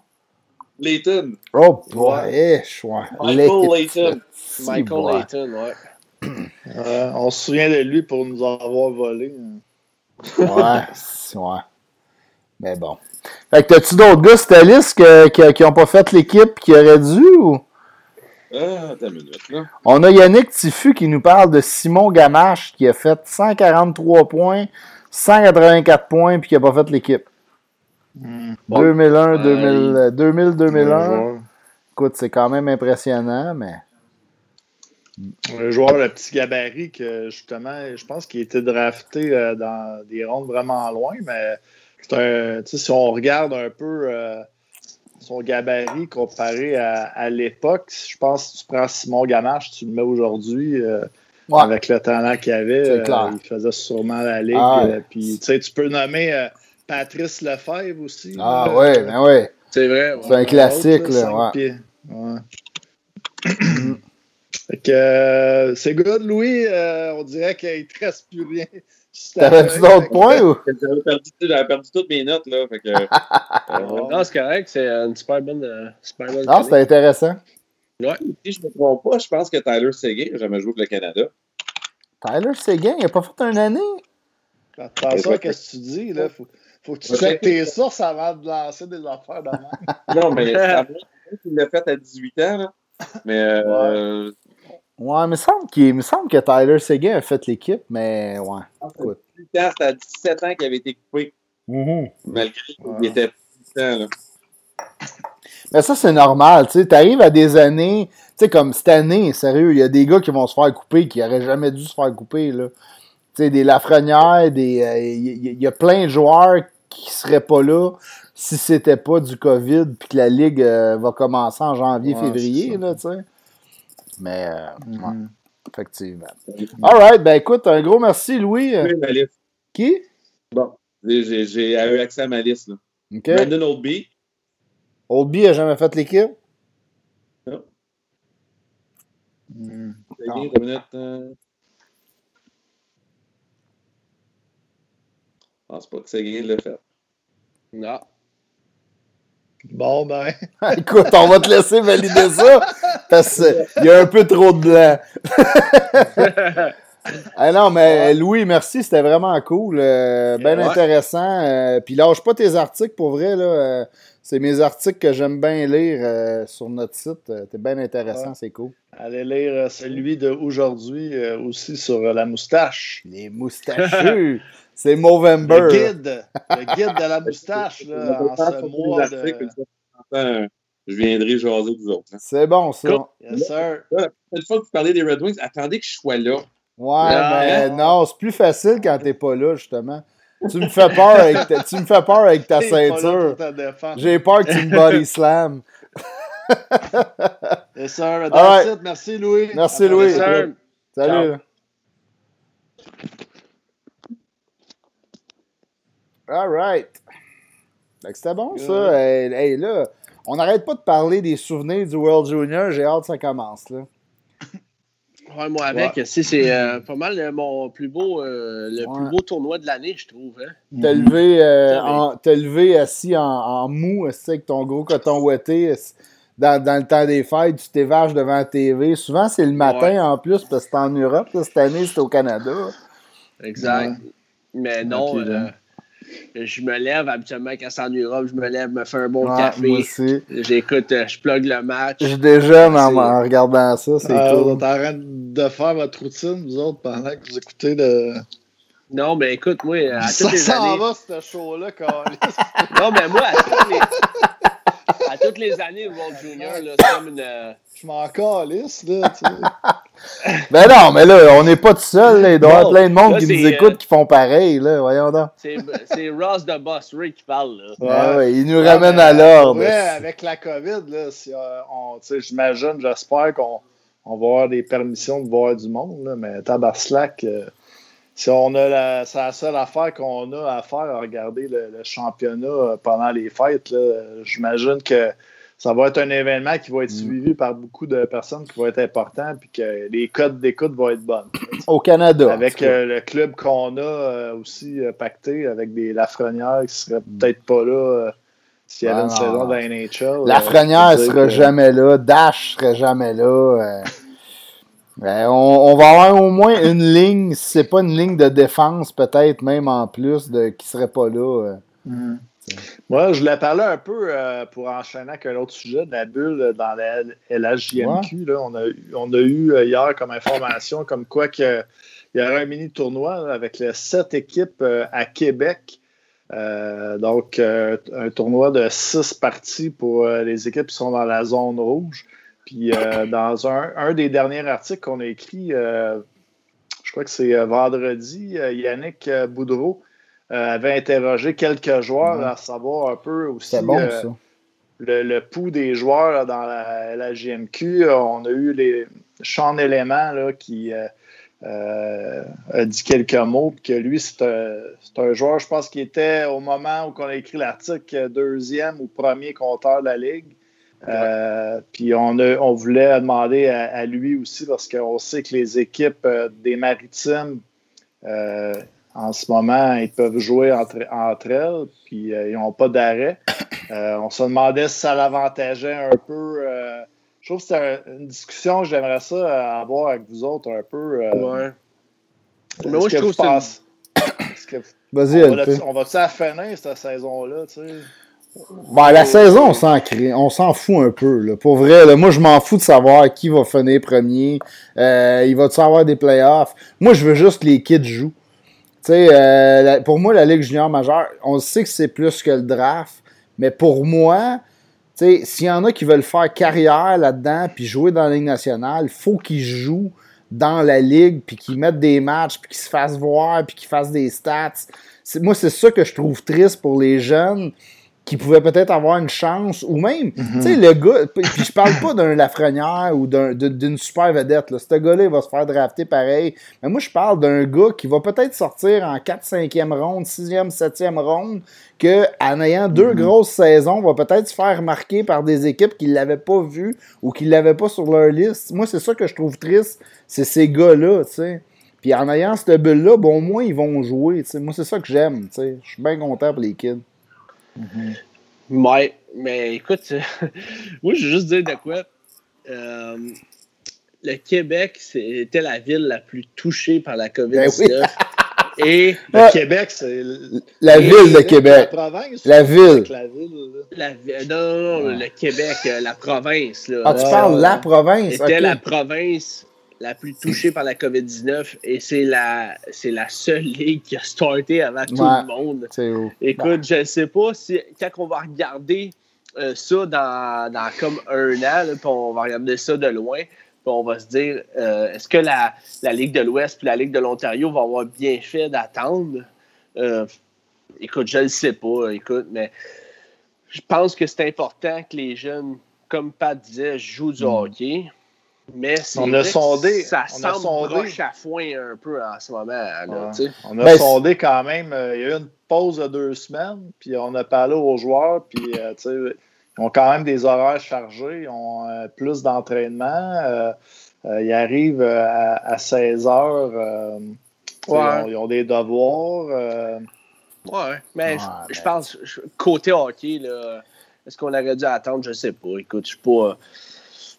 Layton. Oh, boy, ouais. Michael Layton. Michael Layton, ouais. Euh, on se souvient de lui pour nous avoir volé. ouais, ouais. Mais bon. Fait que t'as-tu d'autres gars sur ta liste qui n'ont pas fait l'équipe qui auraient dû ou? Euh, On a Yannick Tiffu qui nous parle de Simon Gamache qui a fait 143 points, 184 points puis qui n'a pas fait l'équipe. 2001, 2000, 2000, 2001. Écoute, c'est quand même impressionnant, mais. Un joueur de petit gabarit que justement, je pense qu'il était drafté euh, dans des rondes vraiment loin, mais un, si on regarde un peu euh, son gabarit comparé à, l'époque, je pense que tu prends Simon Gamache, tu le mets aujourd'hui. Euh, avec le talent qu'il avait, il faisait sûrement la ligue. Ah puis, tu peux nommer Patrice Lefebvre aussi. Ah ouais, ben ouais. C'est vrai. C'est un classique, là. Ouais. ouais. que euh, c'est good, Louis. Euh, on dirait qu'il ne te reste plus rien. T'avais-tu d'autres points ou? J'avais perdu, perdu, toutes mes notes, là. Fait que, euh, non, c'est correct. C'est une super bonne. Super bonne non, c'était intéressant. Ouais. Si je ne me trompe pas, je pense que Tyler Seguin n'a jamais joué pour le Canada. Tyler Seguin, il n'a pas fait une année? Attention, qu'est-ce que tu dis, là? Faut... Faut que tu checkes tes sources avant de lancer des affaires de même. non, mais il l'a fait à 18 ans. Là. Mais. Euh, ouais. mais il semble, qu'il, me semble que Tyler Seguin a fait l'équipe, mais ouais. Ah, c'était à 17 ans qu'il avait été coupé. Mm-hmm. Malgré qu'il était puissant. Là. Mais ça, c'est normal. Tu arrives à des années, tu sais, comme cette année, sérieux, il y a des gars qui vont se faire couper qui n'auraient jamais dû se faire couper. Là. sais, des Lafrenières, des. Euh, il y, a plein de joueurs qui serait pas là si c'était pas du COVID puis que la Ligue euh, va commencer en janvier, février, là, tu sais. Mais, euh, mm-hmm. effectivement. All right, ben écoute, un gros merci, Louis. Qui? Bon, j'ai eu accès à ma liste, là. Brandon Oldby. Oldby a jamais fait l'équipe? Non. Mm. Je pense pas que Seguin l'a fait. Non. Bon, ben. Écoute, on va te laisser valider ça parce qu'il y a un peu trop de blanc. ah non, mais Louis, merci, c'était vraiment cool. Euh, bien intéressant. Euh, puis lâche pas tes articles pour vrai. là. Euh, c'est mes articles que j'aime bien lire sur notre site. T'es bien intéressant, c'est cool. Allez lire celui d'aujourd'hui aussi sur la moustache. Les moustachus. C'est Movember. Le guide, le guide de la moustache, là, en ce mois de... Je viendrai jaser vous autres. Hein. C'est bon, ça. Yes, sir. Une fois que vous parlez des Red Wings, attendez que je sois là. Ouais, mais non, c'est plus facile quand t'es pas là, justement. Tu me fais peur avec ta, tu me fais peur avec ta ceinture. J'ai peur que tu me body slam. yes, sir. Merci, Louis. Merci, Louis. Salut. Ciao. All right. C'était bon, ça. Hey, là, on n'arrête pas de parler des souvenirs du World Junior. J'ai hâte que ça commence, là. Ouais, moi avec, c'est euh, pas mal euh, mon plus beau, euh, le plus beau tournoi de l'année, je trouve. Hein? T'as levé, levé assis en, mou, avec ton gros coton ouetté dans, dans, le temps des fêtes, tu t'évages devant la TV. Souvent, c'est le matin en plus, parce que c'est en Europe. cette année, c'est au Canada. Exact. Mais non, je me lève habituellement quand c'est en Europe, je me lève, me fais un bon café. J'écoute, je plug le match. Je déjeune en, regardant ça, c'est cool. Vous êtes en train de faire votre routine, vous autres, pendant que vous écoutez de. Non, mais écoute, moi, à toutes les années. Ça va, ce show-là, Non, mais moi, à toutes les, à toutes les années, World Junior, c'est comme une. Euh, je m'en calisse, là, tu sais. ben non, mais là, on n'est pas tout seul, là. Il doit y avoir plein de monde qui nous écoute euh, qui font pareil, là. Voyons donc. C'est Ross de Boss Ray qui parle, là. Ouais, ouais, il nous ramène à l'ordre. Ouais, avec la COVID, là, si, euh, on, j'imagine, j'espère qu'on on va avoir des permissions de voir du monde, là, mais Tabaslac. Euh, si on a la, c'est la seule affaire qu'on a à faire à regarder le, championnat euh, pendant les fêtes. J'imagine que ça va être un événement qui va être mm. suivi par beaucoup de personnes qui vont être important puis que les codes d'écoute vont être bonnes. Au Canada. Avec euh, le club qu'on a euh, aussi pacté avec des Lafrenières qui seraient mm. peut-être pas là s'il y avait une saison de la NHL. Lafrenière ne sera jamais là, Dash serait jamais là. Ben, on, va avoir au moins une ligne, si c'est pas une ligne de défense, peut-être même en plus, de, qui serait pas là. Euh. Mm. Moi, je voulais parler un peu euh, pour enchaîner avec un autre sujet de la bulle dans la LHJMQ. Là, on, a, on a eu euh, hier comme information comme quoi que, il y aurait un mini tournoi avec les sept équipes à Québec. donc, un tournoi de six parties pour les équipes qui sont dans la zone rouge. Puis euh, dans un, des derniers articles qu'on a écrit, euh, je crois que c'est euh, vendredi, Yannick Boudreau avait interrogé quelques joueurs à savoir un peu aussi Le, pouls des joueurs dans la, la, GMQ. On a eu les Sean Element là, qui a dit quelques mots, puis que lui, c'est un, joueur, je pense, qui était au moment où on a écrit l'article deuxième ou premier compteur de la Ligue. Euh, puis on, on voulait demander à, lui aussi parce qu'on sait que les équipes euh, des maritimes, euh, en ce moment, ils peuvent jouer entre, entre elles, puis ils n'ont pas d'arrêt. on se demandait si ça l'avantageait un peu. je trouve que c'est une discussion que j'aimerais ça avoir avec vous autres un peu. ouais. Mais moi, je trouve que Vas-y, on va-tu va finir cette saison-là, tu sais? Ben, la saison, on s'en on s'en fout un peu. Là. Pour vrai, moi, je m'en fous de savoir qui va finir premier. Euh, il va-tu avoir des playoffs? Moi, je veux juste que les kids jouent. Euh, pour moi, la Ligue junior majeure, on sait que c'est plus que le draft, mais pour moi, s'il y en a qui veulent faire carrière là-dedans puis jouer dans la Ligue nationale, il faut qu'ils jouent dans la Ligue puis qu'ils mettent des matchs puis qu'ils se fassent voir puis qu'ils fassent des stats. Moi, c'est ça que je trouve triste pour les jeunes qui pouvait peut-être avoir une chance, ou même, tu sais, le gars, puis je parle pas d'un Lafrenière ou d'une super vedette, là. Ce gars-là, il va se faire drafter pareil. Mais moi, je parle d'un gars qui va peut-être sortir en 4 5e ronde, 6e, 7e ronde, que, en ayant deux mhm. grosses saisons, va peut-être se faire remarquer par des équipes qui l'avaient pas vu ou qui l'avaient pas sur leur liste. Moi, c'est ça que je trouve triste, c'est ces gars-là, tu sais. Puis en ayant cette bulle-là, bon, au moins, ils vont jouer, tu sais. Moi, c'est ça que j'aime, tu sais. Je suis bien content pour les kids. Mhm. Ouais, mais écoute, moi, je veux juste dire de quoi. Euh, le Québec, c'était la ville la plus touchée par la COVID-19. Ben Et le Québec, c'est. La ville de Québec. La province. La ville. La ville. non, non, non, le Québec, euh, la province. Là. Ah, tu parles la province? C'était la province la plus touchée par la COVID-19 et c'est la, c'est la seule ligue qui a starté avant tout le monde. Écoute, je ne sais pas si quand on va regarder euh, ça dans, dans, comme un an, puis on va regarder ça de loin, puis on va se dire euh, est-ce que la, la, Ligue de l'Ouest et la Ligue de l'Ontario vont avoir bien fait d'attendre? Euh, Écoute, je ne sais pas, écoute, mais je pense que c'est important que les jeunes, comme Pat disait, jouent du mm. hockey. Mais on a sondé, ça on semble sondé. à foin un peu en ce moment. Là, On a ben, sondé quand même. Euh, il y a eu une pause de deux semaines, puis on a parlé aux joueurs, puis euh, ils ont quand même des horaires chargés, ils ont euh, plus d'entraînement. ils arrivent à, 16 heures. Ils, ont, des devoirs. ouais, mais je, pense, côté hockey, est-ce qu'on aurait dû attendre? Je sais pas. Écoute, je suis pas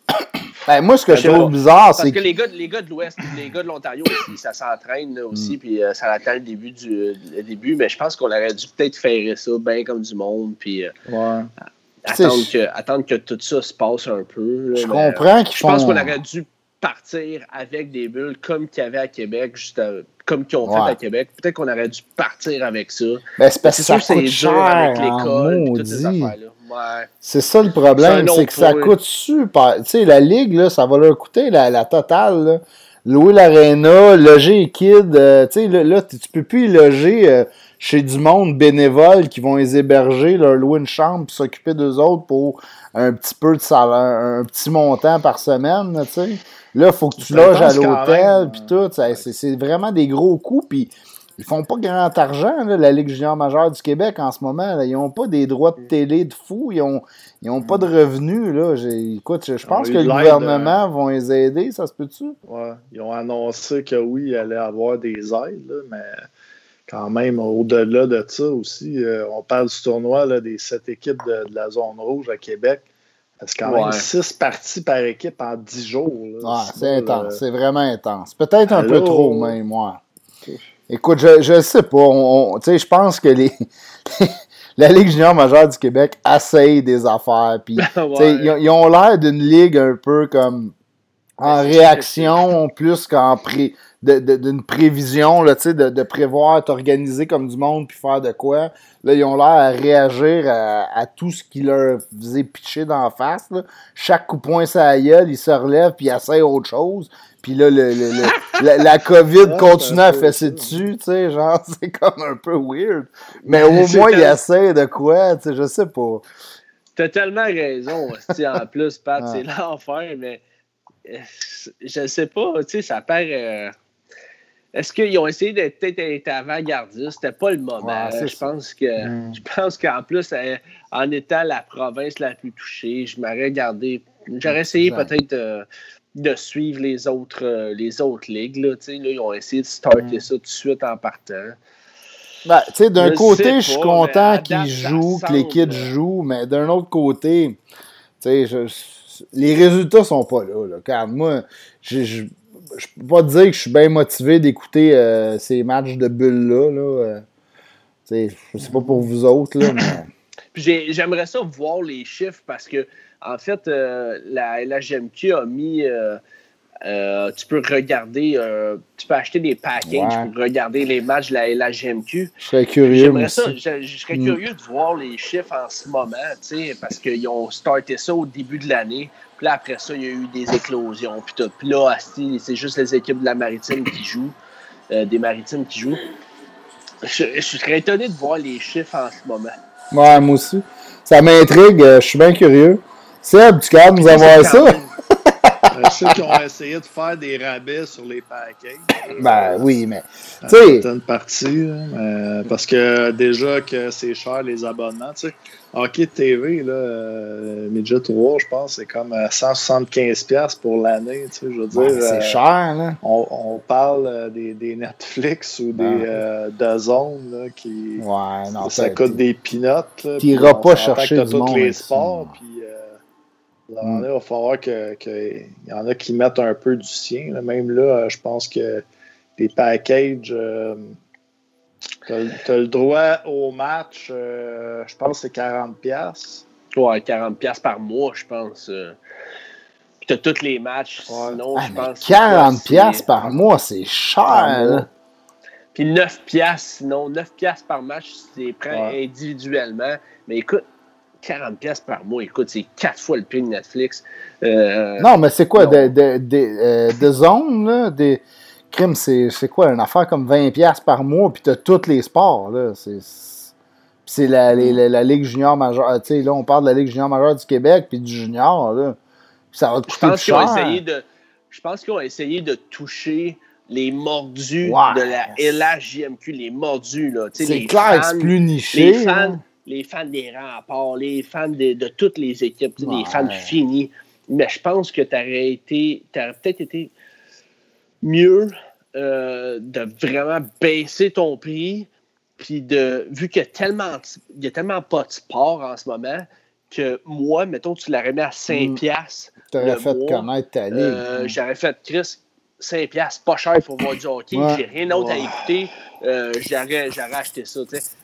Ben, moi, ce que je trouve bizarre, c'est que, les gars, les gars de l'Ouest, les gars de l'Ontario aussi, ça s'entraîne aussi, mm. puis euh, ça attend le début du le début. Mais je pense qu'on aurait dû peut-être faire ça bien comme du monde, puis euh, attendre, que, attendre que tout ça se passe un peu. je comprends qu'ils Je pense qu'on aurait dû partir avec des bulles comme qu'il y avait à Québec, juste comme qu'ils ont fait à Québec. Peut-être qu'on aurait dû partir avec ça. Ben, c'est parce que ça coûte cher avec l'école, C'est ça le problème, c'est que ça coûte super. Tu sais, la ligue, là, ça va leur coûter la, la totale. Là. Louer l'aréna, loger les kids. Euh, tu sais, là, tu peux plus y loger euh, chez du monde bénévole qui vont les héberger, leur louer une chambre puis s'occuper d'eux autres pour un petit peu de salaire, un petit montant par semaine, tu sais. Là, il faut que tu loges à l'hôtel, puis tout. C'est vraiment des gros coûts, puis ils font pas grand argent, la Ligue junior majeure du Québec en ce moment. Ils n'ont pas des droits de télé de fou, ils ont, ils ont pas de revenus. Là. Écoute, je, pense que le gouvernement va les aider, ça se peut-tu? Ouais, ils ont annoncé que oui, il allait avoir des aides, mais quand même, au-delà de ça aussi, euh, on parle du tournoi des sept équipes de, la zone rouge à Québec. C'est quand même six parties par équipe en dix jours. c'est intense. C'est vraiment intense. Peut-être un peu trop, même, moi. Écoute, je ne sais pas. je pense que les, la Ligue junior majeure du Québec essaye des affaires. Puis, ils, ont l'air d'une ligue un peu comme en réaction plus qu'en pré d'une prévision, là, de, de prévoir, t'organiser comme du monde puis faire de quoi. Là, ils ont l'air à réagir à, tout ce qui leur faisait pitcher d'en face. Là. Chaque coup point ça gueule, ils se relèvent puis ils essayent autre chose. Puis là, le, le, la, COVID continue à fesser dessus, tu sais, genre, c'est comme un peu weird. Mais au moins, ils essayent de quoi, tu sais, je sais pas. T'as tellement raison, en plus, Pat, c'est l'enfer, mais euh, je sais pas, tu sais, ça paraît... Euh, est-ce qu'ils ont essayé d'être peut-être avant-gardistes? C'était pas le moment. je pense que hmm. je pense qu'en plus, euh, en étant la province la plus touchée, je m'aurais gardé. J'aurais essayé peut-être de, suivre les autres, euh, les autres ligues. Là, ils ont essayé de starter hmm. ça tout de suite en partant. Ben, d'un côté, je suis content qu'ils jouent, que les kids jouent, mais d'un autre côté, je, les résultats sont pas là. là car moi, je, peux pas te dire que je suis bien motivé d'écouter euh, ces matchs de bulles-là. Là. Euh, je sais pas pour vous autres, là, mais... J'aimerais ça voir les chiffres parce que, en fait, euh, la, GMQ a mis. tu peux regarder, tu peux acheter des packages pour regarder les matchs de la, GMQ. Je serais curieux. Ça, je, serais mm. curieux de voir les chiffres en ce moment, parce qu'ils ont starté ça au début de l'année. Puis là, après ça, il y a eu des éclosions. Puis, tout. puis là, c'est juste les équipes de la maritime qui jouent, euh, des maritimes qui jouent. Je, serais étonné de voir les chiffres en ce moment. Ouais, moi aussi. Ça m'intrigue. Euh, je suis bien curieux. Seb, tu de nous avoir ça? Euh, ceux qui ont essayé de faire des rabais sur les packages. Ben oui, mais. Tu sais. une partie, parce que déjà que c'est cher les abonnements. Tu sais, Hockey TV, là, euh, Midget 3, je pense, c'est comme 175$ euh, pour l'année. Tu sais, je veux dire. c'est euh, cher, là. On, on parle des, des, Netflix ou des euh, DAZN, là, qui. Ouais, non, ça coûte des peanuts. Tu n'iras pas chercher du monde. les sports, puis. Mm. il va falloir qu'il que y en a qui mettent un peu du sien. Même là, je pense que les packages. Tu as, le droit au match, euh, je pense que c'est 40$. Ouais, 40$ par mois, je pense. Euh. Puis tu as tous les matchs. Sinon, ah, je pense. 40$ par mois, c'est cher. Puis 9$, sinon, 9$ par match, c'est pris individuellement. Mais écoute, 40$ par mois, écoute, c'est 4 fois le prix de Netflix. Euh, non, mais c'est quoi, de, de, de, de zone, là, des crime, c'est quoi, une affaire comme 20$ par mois, puis tu as tous les sports. Là? C'est, la, la, Ligue junior majeure. Tu sais, là, on parle de la Ligue junior majeure du Québec, puis du junior. Là. ça va coûter je pense cher. essayé de, je pense qu'ils ont essayé de toucher les mordus de la LHJMQ, les mordus. Là. C'est clair c'est plus niché. Les fans, les fans des remparts, les fans de, de toutes les équipes, les fans finis. Mais je pense que tu aurais été, aurais peut-être été mieux euh, de vraiment baisser ton prix, puis de vu qu'il y a tellement, il y a tellement pas de sport en ce moment, que moi, mettons, tu l'aurais mis à 5 mm. piastres. Tu aurais fait connaître ta ligue. Euh, j'aurais fait, Chris, 5 piastres, pas cher pour voir du hockey. J'ai rien d'autre à écouter. Euh, j'aurais, acheté ça, tu sais.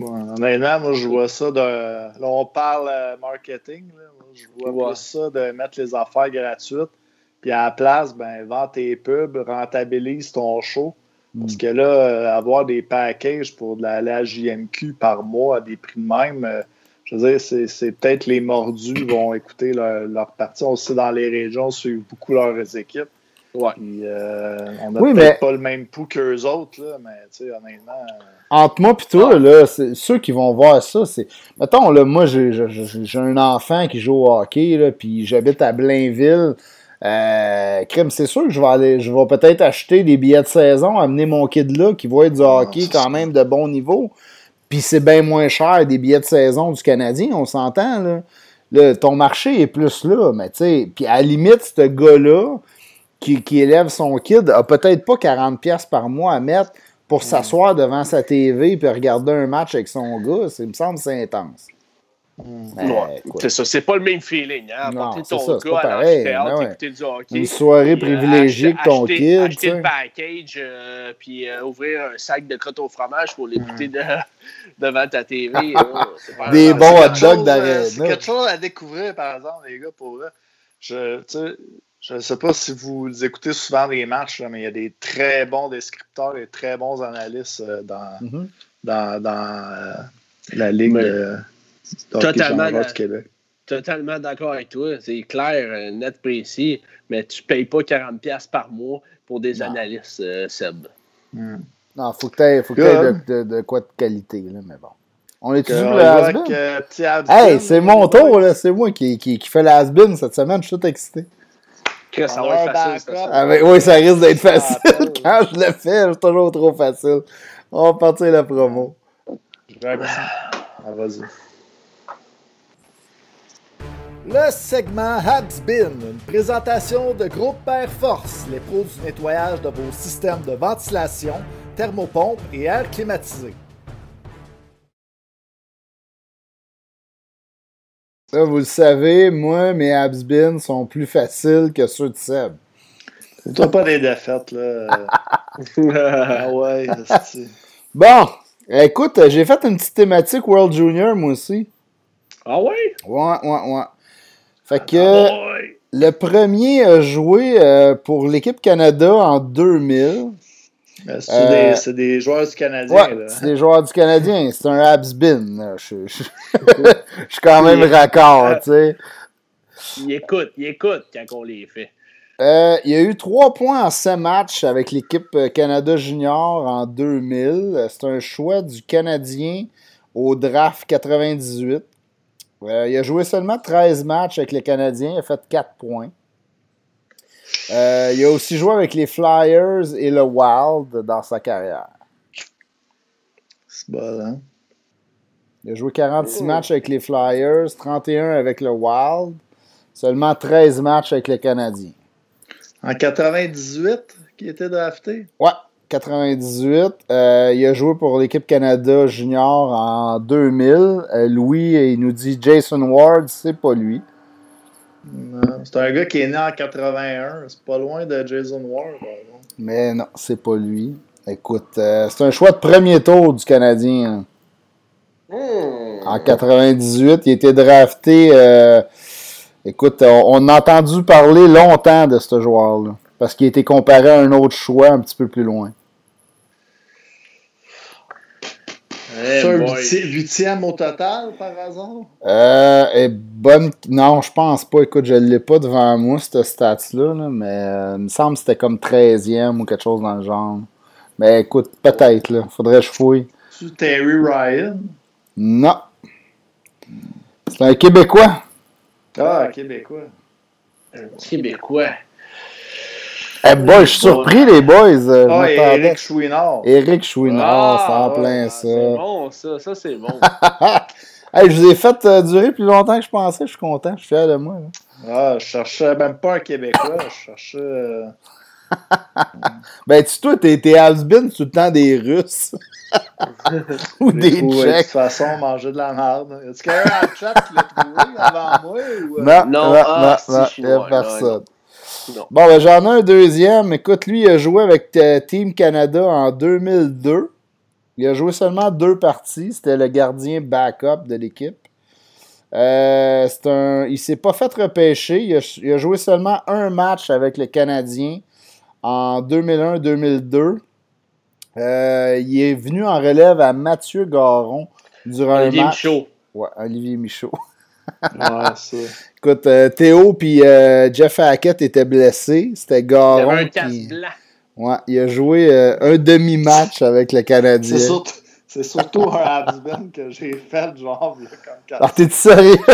Honnêtement, moi, je vois ça de... Là, on parle euh, marketing. Là. Je vois ça de mettre les affaires gratuites. Puis à la place, ben, vends tes pubs, rentabilise ton show. Parce mm. que là, euh, avoir des packages pour de la, la JMQ par mois à des prix de même, euh, je veux dire, c'est peut-être les mordus vont écouter leur, leur partie. On sait dans les régions, suivent beaucoup leurs équipes. Ouais. Euh, on n'a peut-être pas le même pouls qu'eux autres, là, mais tu sais, honnêtement. Entre moi et toi, là, ceux qui vont voir ça, c'est. Mettons, là, moi, j'ai un enfant qui joue au hockey, puis j'habite à Blainville. Euh, crème, c'est sûr que je vais aller, je vais peut-être acheter des billets de saison, amener mon kid là qui va être du ah, hockey quand même de bon niveau. Puis c'est bien moins cher des billets de saison du Canadien, on s'entend là. Ton marché est plus là, mais tu sais, puis à la limite, ce gars-là qui, qui, élève son kid a peut-être pas 40$ par mois à mettre pour s'asseoir devant sa TV et regarder un match avec son gars. Il me semble que c'est intense. Ben, c'est ça, c'est pas le même feeling. Hein? Apporter ton ça, gars à l'amphithéâtre, ben écouter du hockey. Une soirée euh, privilégiée avec ton kid. Acheter le package, euh, puis euh, ouvrir un sac de crottes au fromage pour l'écouter de, devant ta TV. Des bons hot dogs d'arrêt. C'est quelque chose à découvrir, par exemple, les gars, pour eux. Je, je ne sais pas si vous écoutez souvent les matchs, mais il y a des très bons descripteurs et très bons analystes dans, mm-hmm. dans, dans la ligue. Totalement, totalement d'accord avec toi. C'est clair, euh, net précis, mais tu ne payes pas 40$ par mois pour des analystes, euh, Seb. Hmm. Non, faut que tu aies, de, de, quoi de qualité, là, mais bon. On est toujours le has Hey, c'est mon tour, là. C'est moi qui, qui, qui fais la cette semaine. Je suis tout excité. Ça va être facile. Ça, ah, oui, ça risque d'être facile. Quand je le fais, c'est toujours trop facile. On va partir la promo. Ah, vas-y. Le segment Habsbin, une présentation de Groupe Père Force, les pros du nettoyage de vos systèmes de ventilation, thermopompe et air climatisé. Ça, vous le savez, moi, mes Habsbin sont plus faciles que ceux de Seb. Toi, pas des défaites, là. ah ouais, Bon, écoute, j'ai fait une petite thématique World Junior, moi aussi. Ah ouais? Ouais, ouais, ouais. Fait que le premier a joué euh, pour l'équipe Canada en 2000. Ben, euh, c'est des, joueurs du Canadien. Ouais, c'est des joueurs du Canadien. C'est un Habsbin. Je, je, suis quand même raccord, tu sais. Il écoute, il écoute quand on les fait. Euh, il y a eu trois points en 5 matchs avec l'équipe Canada Junior en 2000. C'est un choix du Canadien au draft 98. Euh, il a joué seulement 13 matchs avec les Canadiens. Il a fait 4 points. Euh, il a aussi joué avec les Flyers et le Wild dans sa carrière. C'est bon, hein? Il a joué 46 matchs avec les Flyers, 31 avec le Wild, seulement 13 matchs avec les Canadiens. En 98, qui était drafté? Ouais. 98. Euh, il a joué pour l'équipe Canada Junior en 2000. Euh, Louis, il nous dit Jason Ward, c'est pas lui. C'est un gars qui est né en 81. C'est pas loin de Jason Ward. Mais non, c'est pas lui. Écoute, euh, c'est un choix de premier tour du Canadien. Hein. Hmm. En 98, il était drafté. écoute, on, a entendu parler longtemps de ce joueur-là. Parce qu'il a été comparé à un autre choix un petit peu plus loin. C'est un huitième au total, par hasard? Euh, bonne... Non, je pense pas. Écoute, je ne l'ai pas devant moi, cette stats-là, mais euh, il me semble que c'était comme 13e ou quelque chose dans le genre. Mais écoute, peut-être, là. Faudrait que je fouille. C'est Terry Ryan? Non. C'est un Québécois. Ah, un Québécois. Un Québécois. Eh boy, je suis surpris, les boys. Euh, ah, Eric Chouinard. Eric Chouinard, ça en plein ça. C'est bon, ça. Ça, c'est bon. hey, je vous ai fait euh, durer plus longtemps que je pensais. Je suis content. Je suis fier de moi. Ah, je cherchais même pas un Québécois. Je cherchais. Euh, ben, tu, toi, t'es, t'es tout le temps des Russes. ou des Tchèques. De toute façon, manger de la merde. Est-ce qu'il y a un chat qui l'a trouvé avant moi? Ou... Non, non, non, ah, non, il n'y a Bon, ben, j'en ai un deuxième. Écoute, lui, il a joué avec euh, Team Canada en 2002. Il a joué seulement deux parties. C'était le gardien backup de l'équipe. Euh, un, il s'est pas fait repêcher. Il a, joué seulement un match avec le Canadien en 2001-2002. Euh, il est venu en relève à Mathieu Garon durant Olivier un match. Michaud. Ouais, Olivier Michaud. ouais, Écoute, euh, Théo puis euh, Jeff Hackett étaient blessés. C'était Garon. Il avait un qui... blanc. Ouais, il a joué un demi-match avec le Canadien. C'est surtout, c'est surtout un absbin que j'ai fait, genre, comme quand... Ah, t'es-tu sérieux?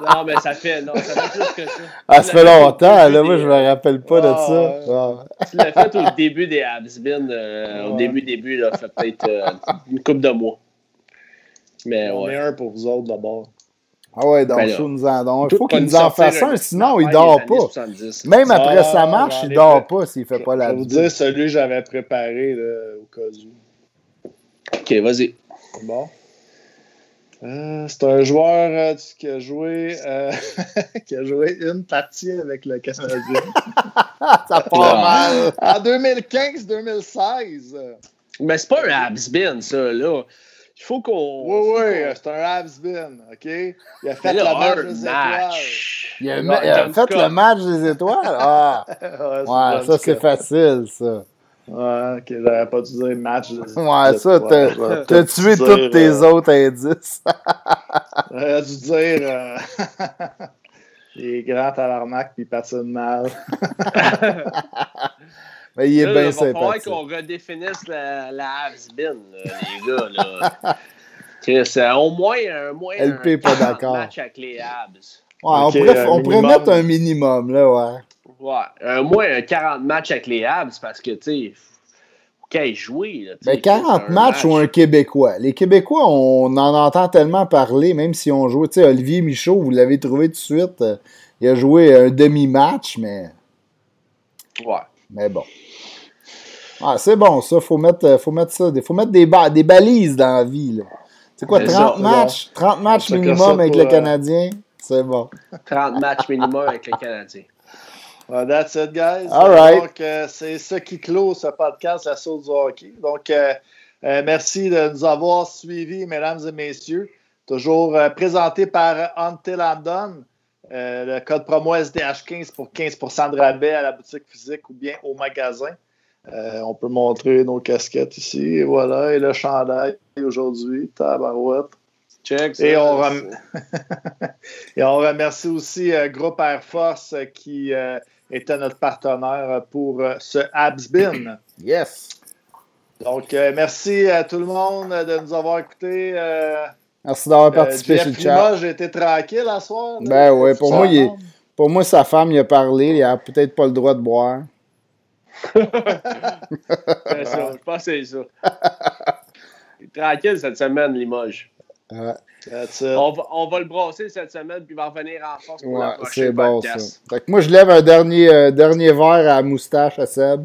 non, mais ça fait, non, ça fait plus que ça. Ah, ça fait longtemps, là, moi, je me rappelle pas de ça. Ah. Tu l'as fait au début des euh, au début, début, là, fait peut-être euh, une couple de mois. Mais ouais. un pour vous autres, d'abord. Ah ouais, donc, ben nous en, il faut qu'il nous en fasse un, sinon il dort pas. Même après sa marche, il dort pas s'il fait pas la Je vais vous dire celui que j'avais préparé là, au cas où. Ok, vas-y. Bon. Euh, c'est un joueur euh, qui, a joué, euh, qui a joué une partie avec le Canadien. ça part mal. En 2015-2016. Mais c'est pas un Habsbin, ça, là. Il faut qu'on. Oui, oui, c'est un Habsbin, OK? Il a fait le match des étoiles. Il a, il a fait le match des étoiles? Ah! ouais, ça, c'est facile, ça. Ouais, ok, j'aurais pas dû dire match. De, ouais, ça, t'as tué tous tes euh, autres indices. j'aurais dû dire. Euh, il est grand tabarnak puis il patine mal. Mais il est bien sympathique. Il va qu'on redéfinisse la, la bin les gars. Là. Chris, euh, au moins, un, moins LP un, pas d'accord. match avec les Habs. Ouais, on, pourrait, on pourrait mettre un minimum, là, ouais. Ouais, un moins un 40 matchs avec les Habs parce que, tu sais, qu'il jouer. Là, ben 40 matchs ou un Québécois. Les Québécois, on en entend tellement parler, même si on joue. Tu sais, Olivier Michaud, vous l'avez trouvé tout de suite. Euh, il a joué un demi-match, mais. Ouais. Mais bon. Ah, c'est bon, ça. Faut mettre, euh, faut mettre ça. Faut mettre des, des balises dans la vie. C'est quoi, 30 matchs? 30 matchs minimum avec le euh, Canadien? C'est bon. 30 matchs minimum avec le Canadien. Well, that's it, guys. All right. Donc, euh, c'est ce qui clôt ce podcast, la sauce du hockey. Donc, euh, euh, merci de nous avoir suivis, mesdames et messieurs. Toujours présenté par Until London. le code promo SDH15 pour 15 de rabais à la boutique physique ou bien au magasin. On peut montrer nos casquettes ici. Et voilà, et le chandail aujourd'hui. Tabarouette. Check, et, on et on remercie aussi Groupe Air Force qui était notre partenaire pour euh, ce Absbin. Yes. Donc, euh, merci à tout le monde de nous avoir écoutés. Euh, merci d'avoir participé sur le chat. J'ai été tranquille à soir. ben oui, pour moi, pour moi, sa femme, il a parlé. Il a peut-être pas le droit de boire. C'est ça, je pense que c'est ça. Il est tranquille cette semaine, Limoges. Ouais. On va, on va, le brasser cette semaine, puis il va revenir en force pour la prochaine bon, podcast. Ça. Fait que moi, je lève un dernier, euh, dernier verre à la moustache à Seb.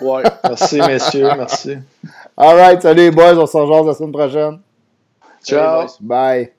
Ouais. merci, messieurs. Merci. All right. Salut, les boys. On se rejoint la semaine prochaine. Ciao. Bye.